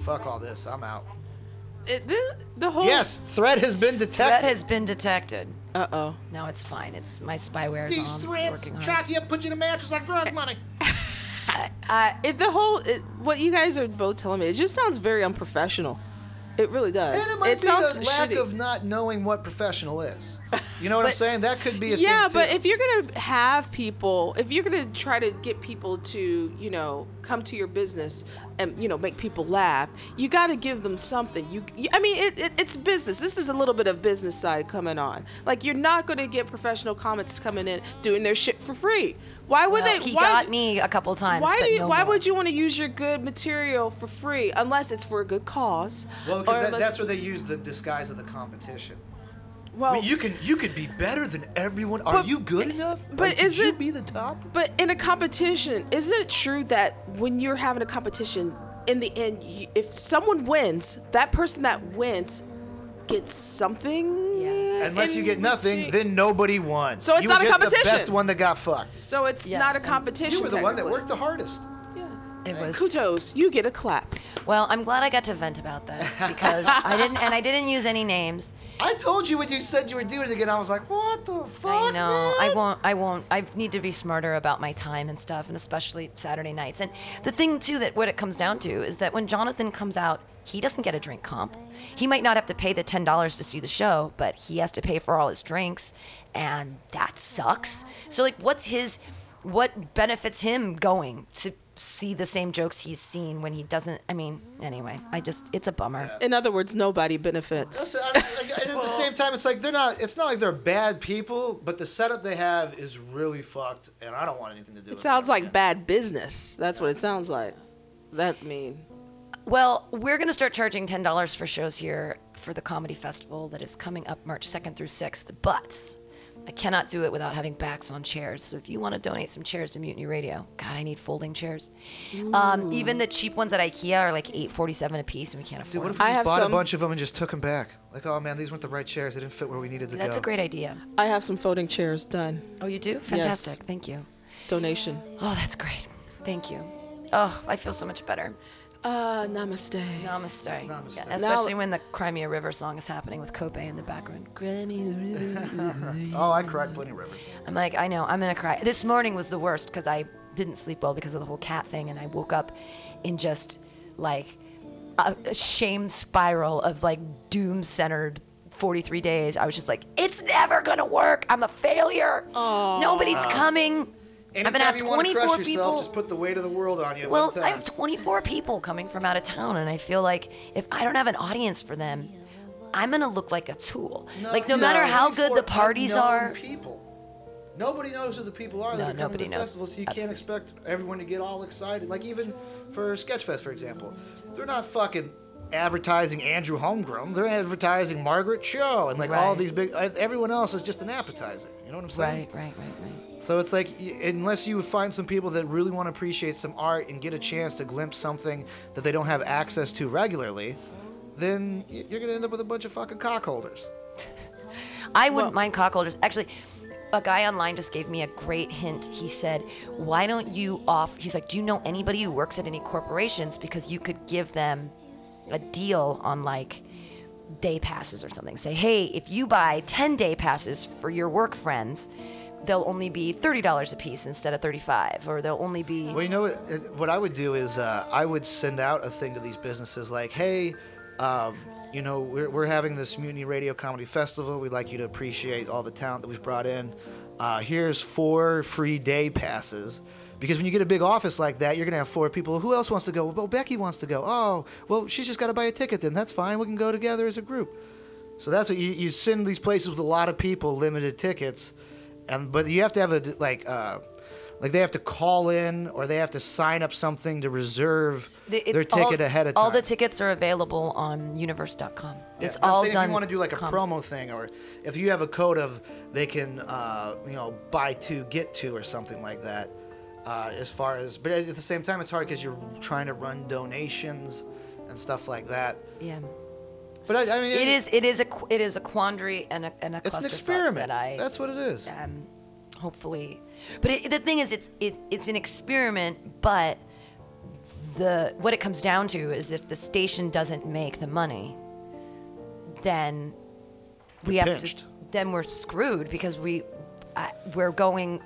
fuck all this, I'm out. It, the, the whole Yes, threat has been detected. threat has been detected. Uh oh. No, it's fine. It's my spyware is These on. threats working hard. trap you up, put you in a mattress like drug money. It, the whole it, what you guys are both telling me, it just sounds very unprofessional. It really does. And it might be sounds a lack shitty. of not knowing what professional is. You know what I'm saying? That could be a thing. yeah, but if you're gonna have people, if you're gonna try to get people to, you know, come to your business and you know make people laugh, you got to give them something. You, you- I mean, it, it, it's business. This is a little bit of business side coming on. Like you're not gonna get professional comics coming in doing their shit for free. Why would Well, they? he why, got me a couple times. Why but do you, no Why more. would you want to use your good material for free unless it's for a good cause? well, because that, that's it's- where they use the disguise of the competition. Well, I mean, you can you could be better than everyone. Are But- you good enough? but Like, could is you it- be the top? But in a competition, isn't it true that when you're having a competition, in the end, you, if someone wins, that person that wins get something. Yeah. Unless you get nothing, return. then nobody won. So it's you were not a just competition. The best one that got fucked. So it's Yeah. not a competition. You were the one that technically. worked the hardest. Yeah. It was Kudos, you get a clap. Well, I'm glad I got to vent about that because I didn't, and I didn't use any names. I told you when you said you were doing it again. I was like, what the fuck? I know. I man? won't. I won't. I need to be smarter about my time and stuff, and especially Saturday nights. And the thing too that what it comes down to is that when Jonathan comes out, he doesn't get a drink comp. He might not have to pay the ten dollars to see the show, but he has to pay for all his drinks, and that sucks. So like, what's his? What benefits him going to see the same jokes he's seen when he doesn't? I mean, anyway, I just it's a bummer. In other words, nobody benefits. I- I- and at the same time, it's like they're not. It's not like they're bad people, but the setup they have is really fucked, and I don't want anything to do. It with sounds it. like bad business. That's what it sounds like. That mean. Well, we're going to start charging $10 for shows here for the comedy festival that is coming up March 2nd through 6th. But I cannot do it without having backs on chairs. So if you want to donate some chairs to Mutiny Radio, God, I need folding chairs. Um, even the cheap ones at IKEA are like 8.47 a piece, and we can't Dude, afford what if them. we I just have bought some- a bunch of them and just took them back? Like, oh man, these weren't the right chairs. They didn't fit where we needed to That's go. a great idea. I have some folding chairs done. Oh, you do? Fantastic. Thank you. Donation. Oh, that's great. Thank you. Oh, I feel so much better. Uh, namaste. Namaste. Namaste. Yeah, especially when the Cry Me a River song is happening with Kobe in the background. Cry Me a River. Oh, I cried plenty of rivers. I'm like, I know, I'm gonna cry. This morning was the worst because I didn't sleep well because of the whole cat thing, and I woke up in just like a, a shame spiral of like doom centered 43 days. I was just like, it's never gonna work. I'm a failure. Nobody's coming. I'm gonna have Anytime you wanna 24 crush people. yourself, just put the weight of the world on you. Well. I have 24 people coming from out of town, and I feel like if I don't have an audience for them, I'm gonna look like a tool. like no matter how good the parties are. People. Nobody knows who the people are that No, are coming nobody to the knows. festival, so you can't expect everyone to get all excited. Like even for Sketchfest, for example, they're not fucking advertising Andrew Holmgren. They're advertising Margaret Cho and like all these big. Everyone else is just an appetizer. You know what I'm saying? Right, right, right, right. So it's like unless you find some people that really want to appreciate some art and get a chance to glimpse something that they don't have access to regularly, then you're gonna end up with a bunch of fucking cockholders. I wouldn't mind cockholders. Actually, a guy online just gave me a great hint. He said, "Why don't you off?" He's like, "Do you know anybody who works at any corporations? Because you could give them a deal on like." Day passes or something. Say, hey, if you buy 10 day passes for your work friends, they'll only be $30 a piece instead of 35 or they'll only be Well, you know what? What I would do is uh, I would send out a thing to these businesses like, "Hey, um, you know, we're, we're having this Mutiny Radio Comedy Festival. We'd like you to appreciate all the talent that we've brought in. Uh, here's four free day passes." Because when you get a big office like that, you're gonna have four people. Who else wants to go? Well, Becky wants to go. Oh, well, she's just got to buy a ticket. Then that's fine. We can go together as a group. So that's what you, you send these places with a lot of people, limited tickets, and but you have to have a, like uh, like they have to call in or they have to sign up something to reserve The- their ticket all, ahead of time. All the tickets are available on universe.com. It's all done. If you want to do like a com- promo thing, or if you have a code of they can uh, you know buy two get two or something like that. Uh, as far as, but at the same time, it's hard because you're trying to run donations and stuff like that. Yeah. But I, I mean, It is it is a it is a quandary and a and a It's an experiment. that I That's what it is. um, hopefully. But it, the thing is, it's it, it's an experiment. But the what it comes down to is if the station doesn't make the money, then we You're have pinched. to. Then we're screwed because we we're going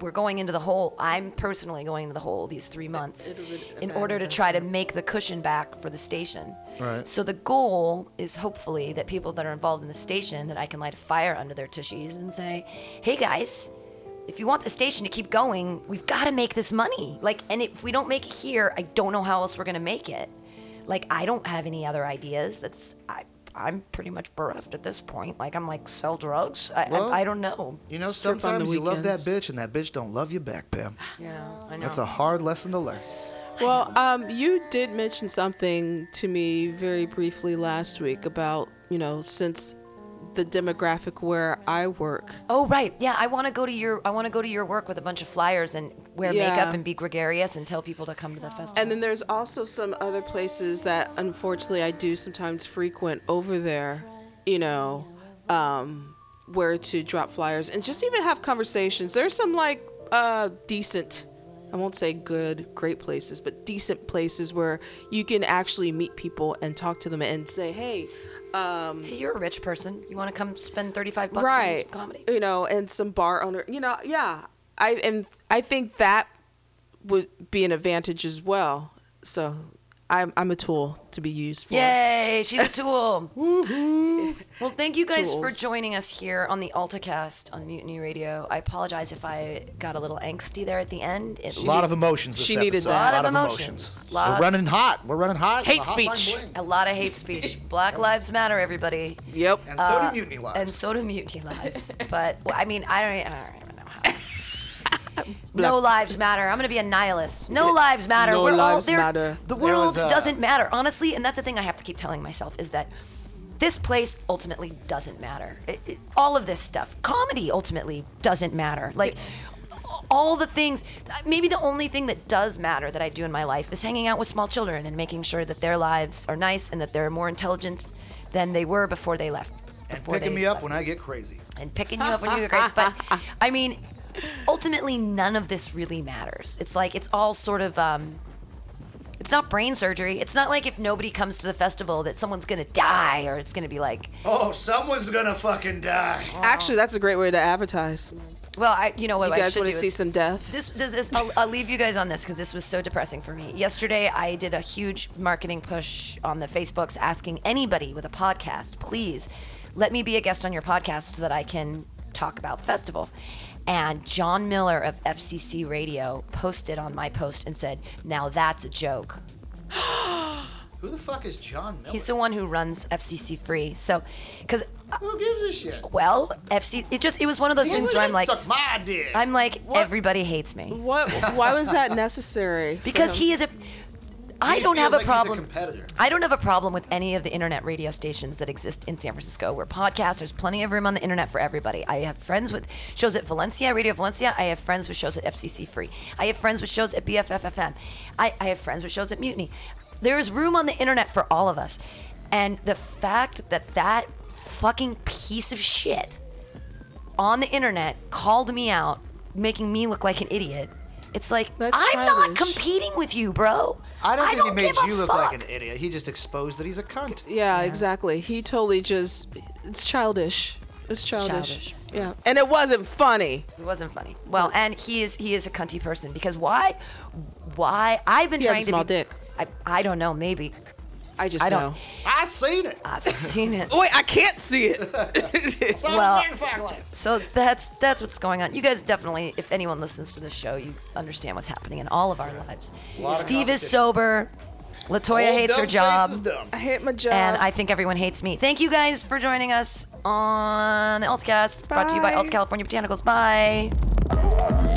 we're going into the hole. I'm personally going into the hole these three months it'll in order to try to make the cushion back for the station. Right. So the goal is hopefully that people that are involved in the station that I can light a fire under their tushies and say, "Hey guys, if you want the station to keep going, we've got to make this money. Like, and if we don't make it here, I don't know how else we're gonna make it. Like, I don't have any other ideas. That's I." I'm pretty much bereft at this point. Like I'm like sell drugs. I, Well, I, I don't know. You know, Strip sometimes you love that bitch and that bitch don't love you back, Pam. Yeah, I know. That's a hard lesson to learn. Well, um, you did mention something to me very briefly last week about, you know, since the demographic where I work. Oh right, yeah. I want to go to your I want to go to your work with a bunch of flyers and wear Yeah. makeup and be gregarious and tell people to come to the festival. And then there's also some other places that unfortunately I do sometimes frequent over there. you know, um, where to drop flyers and just even have conversations. There's some like uh, decent, I won't say good, great places, but decent places where you can actually meet people and talk to them and say, hey, um, Hey, you're a rich person. You want to come spend 35 bucks on right, some comedy? you know, and some bar owner, you know, yeah. I and I think that would be an advantage as well. So I'm I'm a tool to be used for. Yay, she's a tool. well, thank you guys for joining us here on the AltaCast on Mutiny Radio. I apologize if I got a little angsty there at the end. At A lot of emotions. This She needed that. A lot Lot of of emotions. emotions. We're running hot. We're running hot. Hate The speech. A lot of hate speech. Black Lives Matter, everybody. Yep. And so do uh, mutiny lives. And so do mutiny lives. but well, I mean, I don't, I don't even know how. no lives matter. I'm gonna be a nihilist. No lives matter. No We're lives all there. matter. The world was, uh, doesn't matter, honestly. And that's the thing I have to keep telling myself is that this place ultimately doesn't matter. It, it- all of this stuff, comedy ultimately doesn't matter. Like all the things. Maybe the only thing that does matter that I do in my life is hanging out with small children and making sure that their lives are nice and that they're more intelligent than they were before they left. and picking me up left when I get crazy. and picking you up when you get crazy. But I mean, ultimately, none of this really matters. It's like it's all sort of. Um, it's not brain surgery. It's not like if nobody comes to the festival that someone's gonna die or it's gonna be like, Oh, someone's gonna fucking die. Actually, that's a great way to advertise. well, I, you know what You I guys should want do to is- see some death? This, this is, I'll, I'll leave you guys on this because this was so depressing for me. Yesterday, I did a huge marketing push on the Facebooks asking anybody with a podcast, please let me be a guest on your podcast so that I can talk about festival. And John Miller of FCC Radio posted on my post and said, Now that's a joke. Who the fuck is John Miller? He's the one who runs FCC Free. So, because, uh, Who gives a shit? well, FC, it just, it was one of those things where I'm like, Suck my dick. I'm like, everybody hates me. What? Why was that necessary? for Because him? he is a. I don't have feels a like he's a problem. competitor. I don't have a problem with any of the internet radio stations that exist in San Francisco. We're podcasts. There's plenty of room on the internet for everybody. I have friends with shows at Valencia, Radio Valencia. I have friends with shows at FCC Free. I have friends with shows at BFFFM. I, I have friends with shows at Mutiny. There is room on the internet for all of us. And the fact that that fucking piece of shit on the internet called me out, making me look like an idiot. It's like That's I'm not competing with you, bro. I don't think he made give a you look like an idiot. He just exposed that he's a cunt. Yeah, exactly. He totally just. It's childish. It's childish. childish. Yeah, and it wasn't funny. It wasn't funny. Well, and he is he is a cunty person because why? Why I've been He has trying a small to be, dick. I, I don't know. Maybe I just I know. don't- I seen it. I've seen it. Wait, I can't see it. Well, so that's that's what's going on. You guys definitely, if anyone listens to the show, you understand what's happening in all of our lives. Steve is sober. Latoya Old hates her job. I hate my job. And I think everyone hates me. Thank you guys for joining us on the AltaCast, brought to you by Alta California Botanicals. Bye.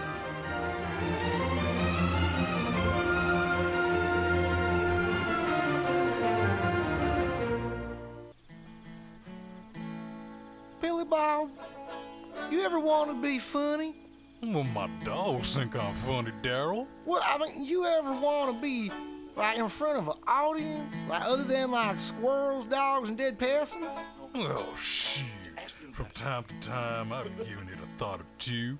Billy Bob, you ever want to be funny? Well, my dogs think I'm funny, Daryl. Well, I mean, you ever want to be like in front of an audience, like other than like squirrels, dogs, and dead peasants? Oh, shit. From time to time, I've given it a thought or two.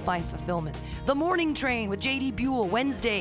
find fulfillment. The Morning Train with JD Buell, Wednesday,